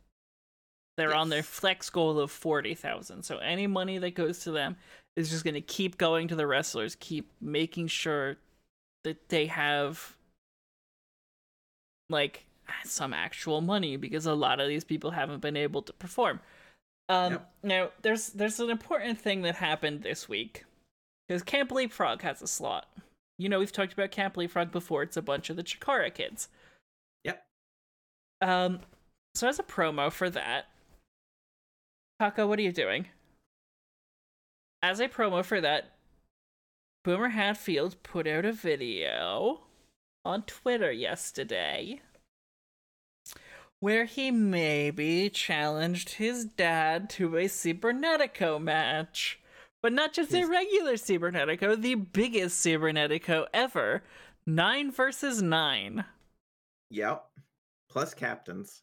They're on their flex goal of 40,000. So any money that goes to them is just going to keep going to the wrestlers, keep making sure that they have like some actual money because a lot of these people haven't been able to perform. Um Yep. now there's there's an important thing that happened this week. Cuz Camp Leapfrog has a slot. You know, we've talked about Camp Leapfrog before. It's a bunch of the Chikara kids. Yep. Um so as a promo for that, Kako, what are you doing? As a promo for that, Boomer Hatfield put out a video on Twitter yesterday where he maybe challenged his dad to a Cybernetico match. But not just a His- regular Cybernetico, the biggest Cybernetico ever. Nine versus nine. Yep. Plus captains.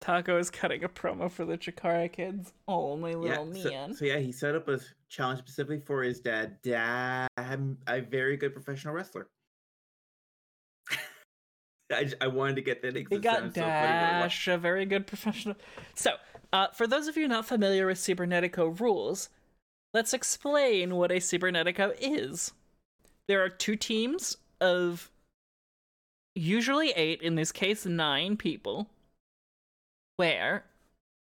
Taco is cutting a promo for the Chikara kids. Oh, my Yeah. little So, man. so yeah, he set up a challenge specifically for his dad. Dad, I'm a very good professional wrestler. I, I wanted to get that. it got sounds so funny when I watch- Dash, a very good professional. So, uh, for those of you not familiar with Cybernetico rules, let's explain what a Cybernetico is. There are two teams of usually eight, in this case, nine people, where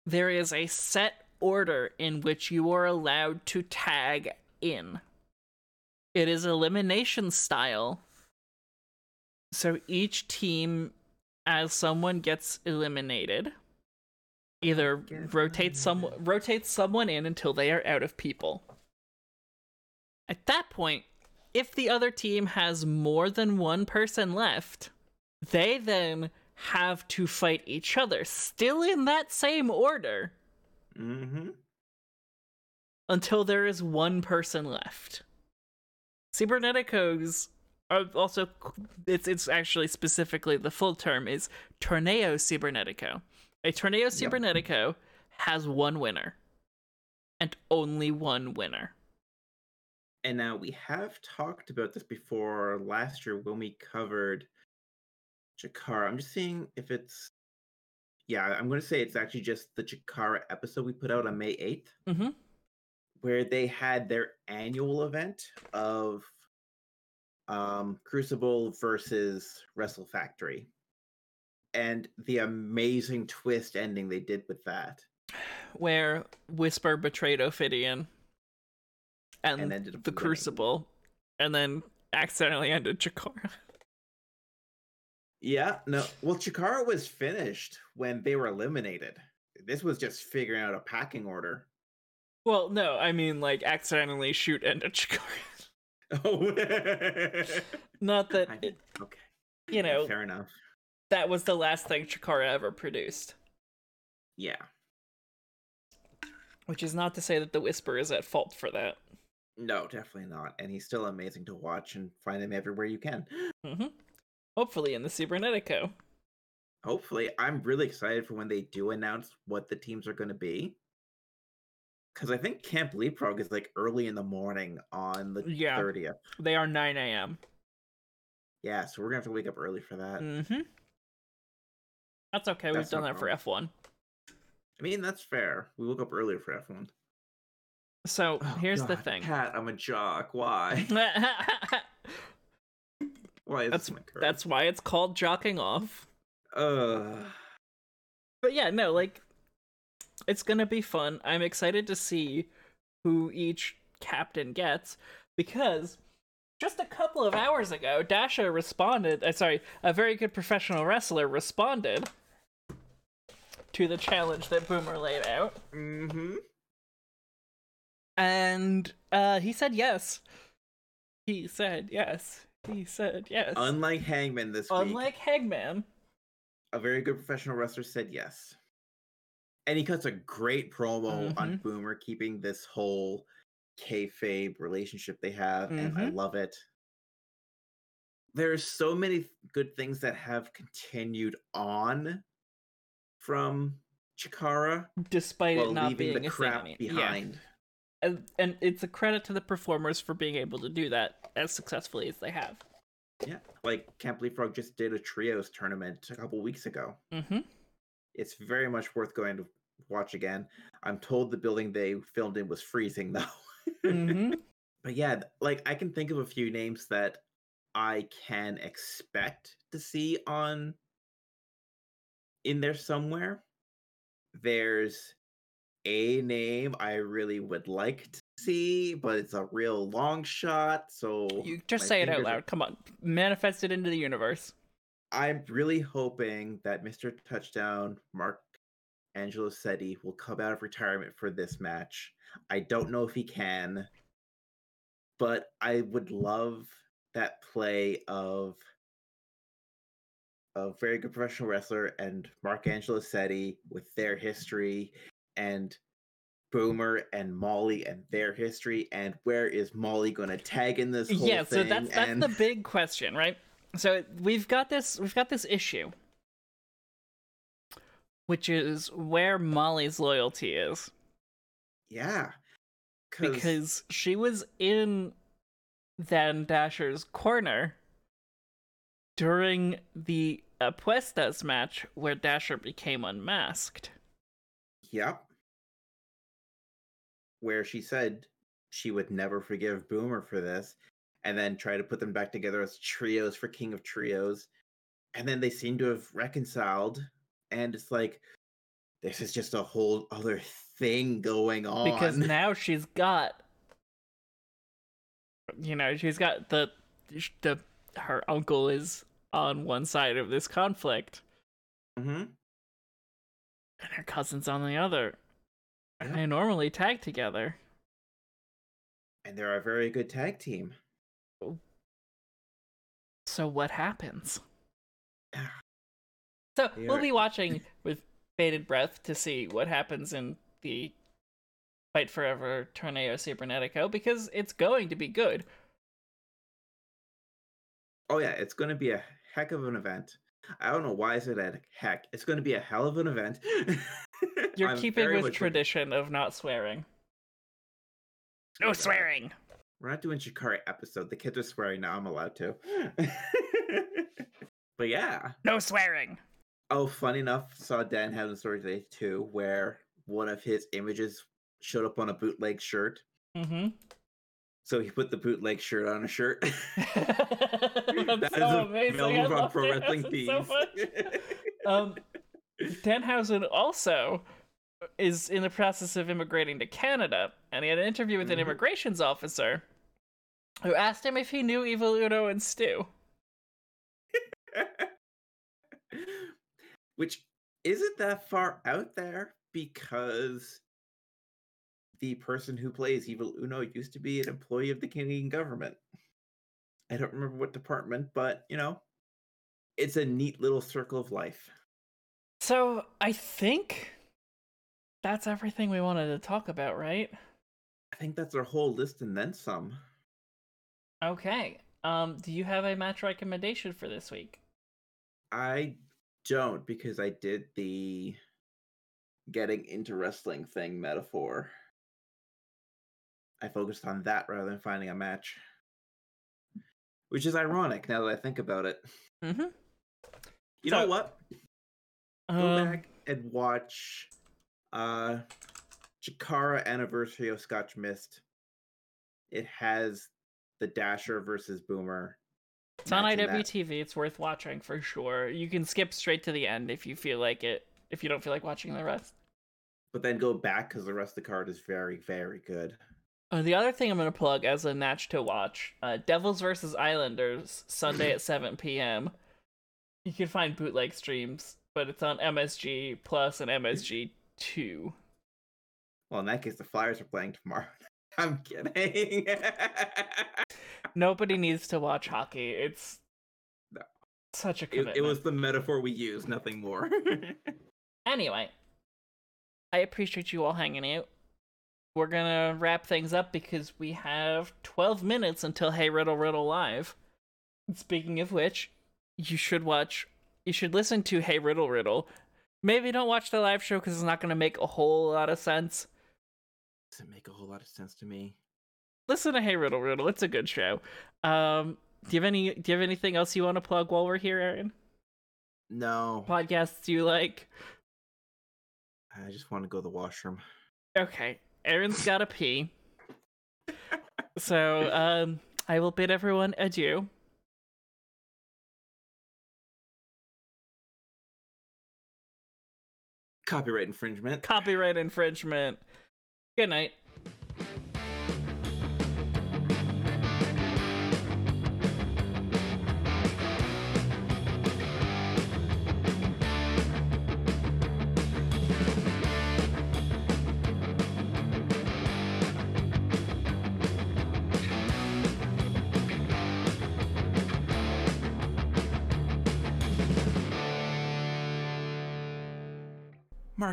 there is a set order in which you are allowed to tag in. It is elimination style. So each team, as someone gets eliminated, either Get rotates some rotates someone in until they are out of people. At that point, if the other team has more than one person left, they then have to fight each other, still in that same order, Mhm. until there is one person left. Cyberneticos also it's it's actually specifically the full term is Torneo Cybernetico. A Torneo Yep. Cybernetico has one winner. And only one winner. And now we have talked about this before last year when we covered Chikara. I'm just seeing if it's. Yeah, I'm going to say it's actually just the Chikara episode we put out on May 8th, Mhm. where they had their annual event of um, Crucible versus Wrestle Factory. And the amazing twist ending they did with that. Where Whisper betrayed Ophidian and, And the. Crucible and then accidentally ended Chikara. Yeah, no. Well, Chikara was finished when they were eliminated. This was just figuring out a packing order. Well, no, I mean like accidentally shoot into Chikara. Oh, Not that I- it, okay. you know fair enough. that was the last thing Chikara ever produced. Yeah, Which is not to say that the Whisper is at fault for that. no, definitely not. And he's still amazing to watch and find him everywhere you can. Mm hmm Hopefully in the Cybernetico. Hopefully, I'm really excited for when they do announce what the teams are going to be. Because I think Camp Leapfrog is like early in the morning on the Yeah. 30th. They are 9 a.m. Yeah, so we're to have to wake up early for that. Mm-hmm. That's okay. We've done that for F1. I mean, that's fair. We woke up earlier for F1. So Oh, here's the thing. Pat, I'm a jock. Why? Why is that's this my curse? that's why it's called jocking off. Uh. But yeah, no, like it's gonna be fun. I'm excited to see who each captain gets because just a couple of hours ago, Dasher responded. Uh, sorry, a very good professional wrestler responded to the challenge that Boomer laid out, Mm-hmm. and uh, he said yes. He said yes. He said yes. Unlike Hangman this week, Unlike Hangman. a very good professional wrestler said yes. And he cuts a great promo on Mhm. Boomer, keeping this whole kayfabe relationship they have, and I Mhm. love it. There are so many good things that have continued on from Chikara Despite it not being the a crap thing. Yeah. behind. and, and it's a credit to the performers for being able to do that as successfully as they have. Yeah, like Camp Leapfrog just did a trios tournament a couple weeks ago. Mm-hmm. It's very much worth going to watch again. I'm told the building they filmed in was freezing though. Mm-hmm. but yeah, like I can think of a few names that I can expect to see on in there somewhere. There's a name I really would like to see, but it's a real long shot. So You just say it out fingers are- loud. Come on, manifest it into the universe. I'm really hoping that Mr. Touchdown, Mark Angelosetti, will come out of retirement for this match. I don't know if he can, but I would love that play of a very good professional wrestler and Mark Angelosetti with their history and Boomer and Molly and their history, and where is Molly going to tag in this whole yeah, thing? so that's that's and... the big question, right? So we've got this we've got this issue, which is where Molly's loyalty is. Yeah, because she was in Dan Dasher's corner during the Apuestas match where Dasher became unmasked. Yep. Where she said she would never forgive Boomer for this and then try to put them back together as trios for King of Trios. And then they seem to have reconciled. And it's like, this is just a whole other thing going on. Because now she's got, you know, she's got the, the, her uncle is on one side of this conflict. Mm-hmm. And her cousin's on the other. And they normally tag together. And they're a very good tag team. So what happens? So they we'll be watching with bated breath to see what happens in the Fight Forever Torneo Cybernetico because it's going to be good. Oh yeah, it's going to be a heck of an event. I don't know why I said that heck. It's going to be a hell of an event. You're keeping with tradition of not swearing. No swearing. We're not doing Chikara episode. The kids are swearing now. I'm allowed to. but yeah. No swearing. Oh, funny enough, saw Dan have a story today too, where one of his images showed up on a bootleg shirt. Mm-hmm. So he put the bootleg shirt on a shirt. That's so amazing. I love Pro Wrestling so much. um, Danhausen also is in the process of immigrating to Canada, and he had an interview with mm-hmm. an immigrations officer who asked him if he knew Evil Uno and Stu. Which isn't that far out there because the person who plays Evil Uno used to be an employee of the Canadian government. I don't remember what department, but you know, it's a neat little circle of life. So I think that's everything we wanted to talk about, right? I think that's our whole list and then some. Okay. Um, do you have a match recommendation for this week? I don't because I did the getting into wrestling thing metaphor. I focused on that rather than finding a match. Which is ironic now that I think about it. Mm-hmm. You so, know what? Um, Go back and watch uh Chikara Anniversary of Scotch Mist. It has the Dasher versus Boomer. It's on IWTV. It's worth watching for sure. You can skip straight to the end if you feel like it. If you don't feel like watching the rest. But then go back because the rest of the card is very, very good. Uh, the other thing I'm going to plug as a match to watch uh, Devils versus Islanders, Sunday at 7 p.m. You can find bootleg streams, but it's on MSG Plus and MSG 2. Well, in that case, the Flyers are playing tomorrow. I'm kidding. Nobody needs to watch hockey. It's no. such a commitment. It, it was the metaphor we used, nothing more. anyway, I appreciate you all hanging out. We're gonna wrap things up because we have 12 minutes until Hey Riddle Riddle Live. Speaking of which, you should watch, you should listen to Hey Riddle Riddle. Maybe don't watch the live show because it's not gonna make a whole lot of sense. Doesn't make a whole lot of sense to me. Listen to Hey Riddle Riddle. It's a good show. Um, do you have any? Do you have anything else you want to plug while we're here, Aaron? No. Podcasts do you like? I just want to go to the washroom. Okay. Aaron's got to pee. so, um, I will bid everyone adieu. Copyright infringement. Copyright infringement. Good night.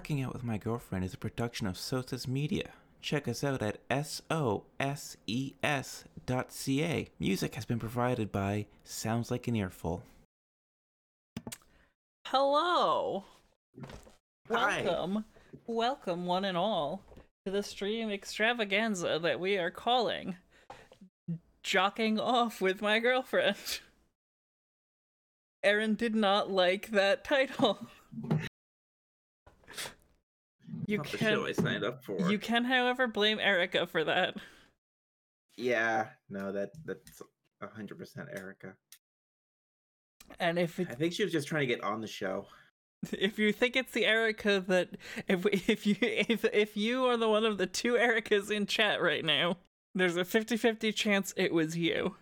Marking Out with My Girlfriend is a production of Sosa's Media. Check us out at S-O-S-E-S.ca. Music has been provided by Sounds Like an Earful. Hello. Hi. Welcome. Welcome, one and all, to the stream extravaganza that we are calling Jocking Off with My Girlfriend. Aaron did not like that title. You Not can show I signed up for. you can, however, blame Erica for that. Yeah, no, that that's hundred percent Erica. And if it, I think she was just trying to get on the show. if you think it's the Erica that if if you if if you are the one of the two Ericas in chat right now, there's a 50-50 chance it was you.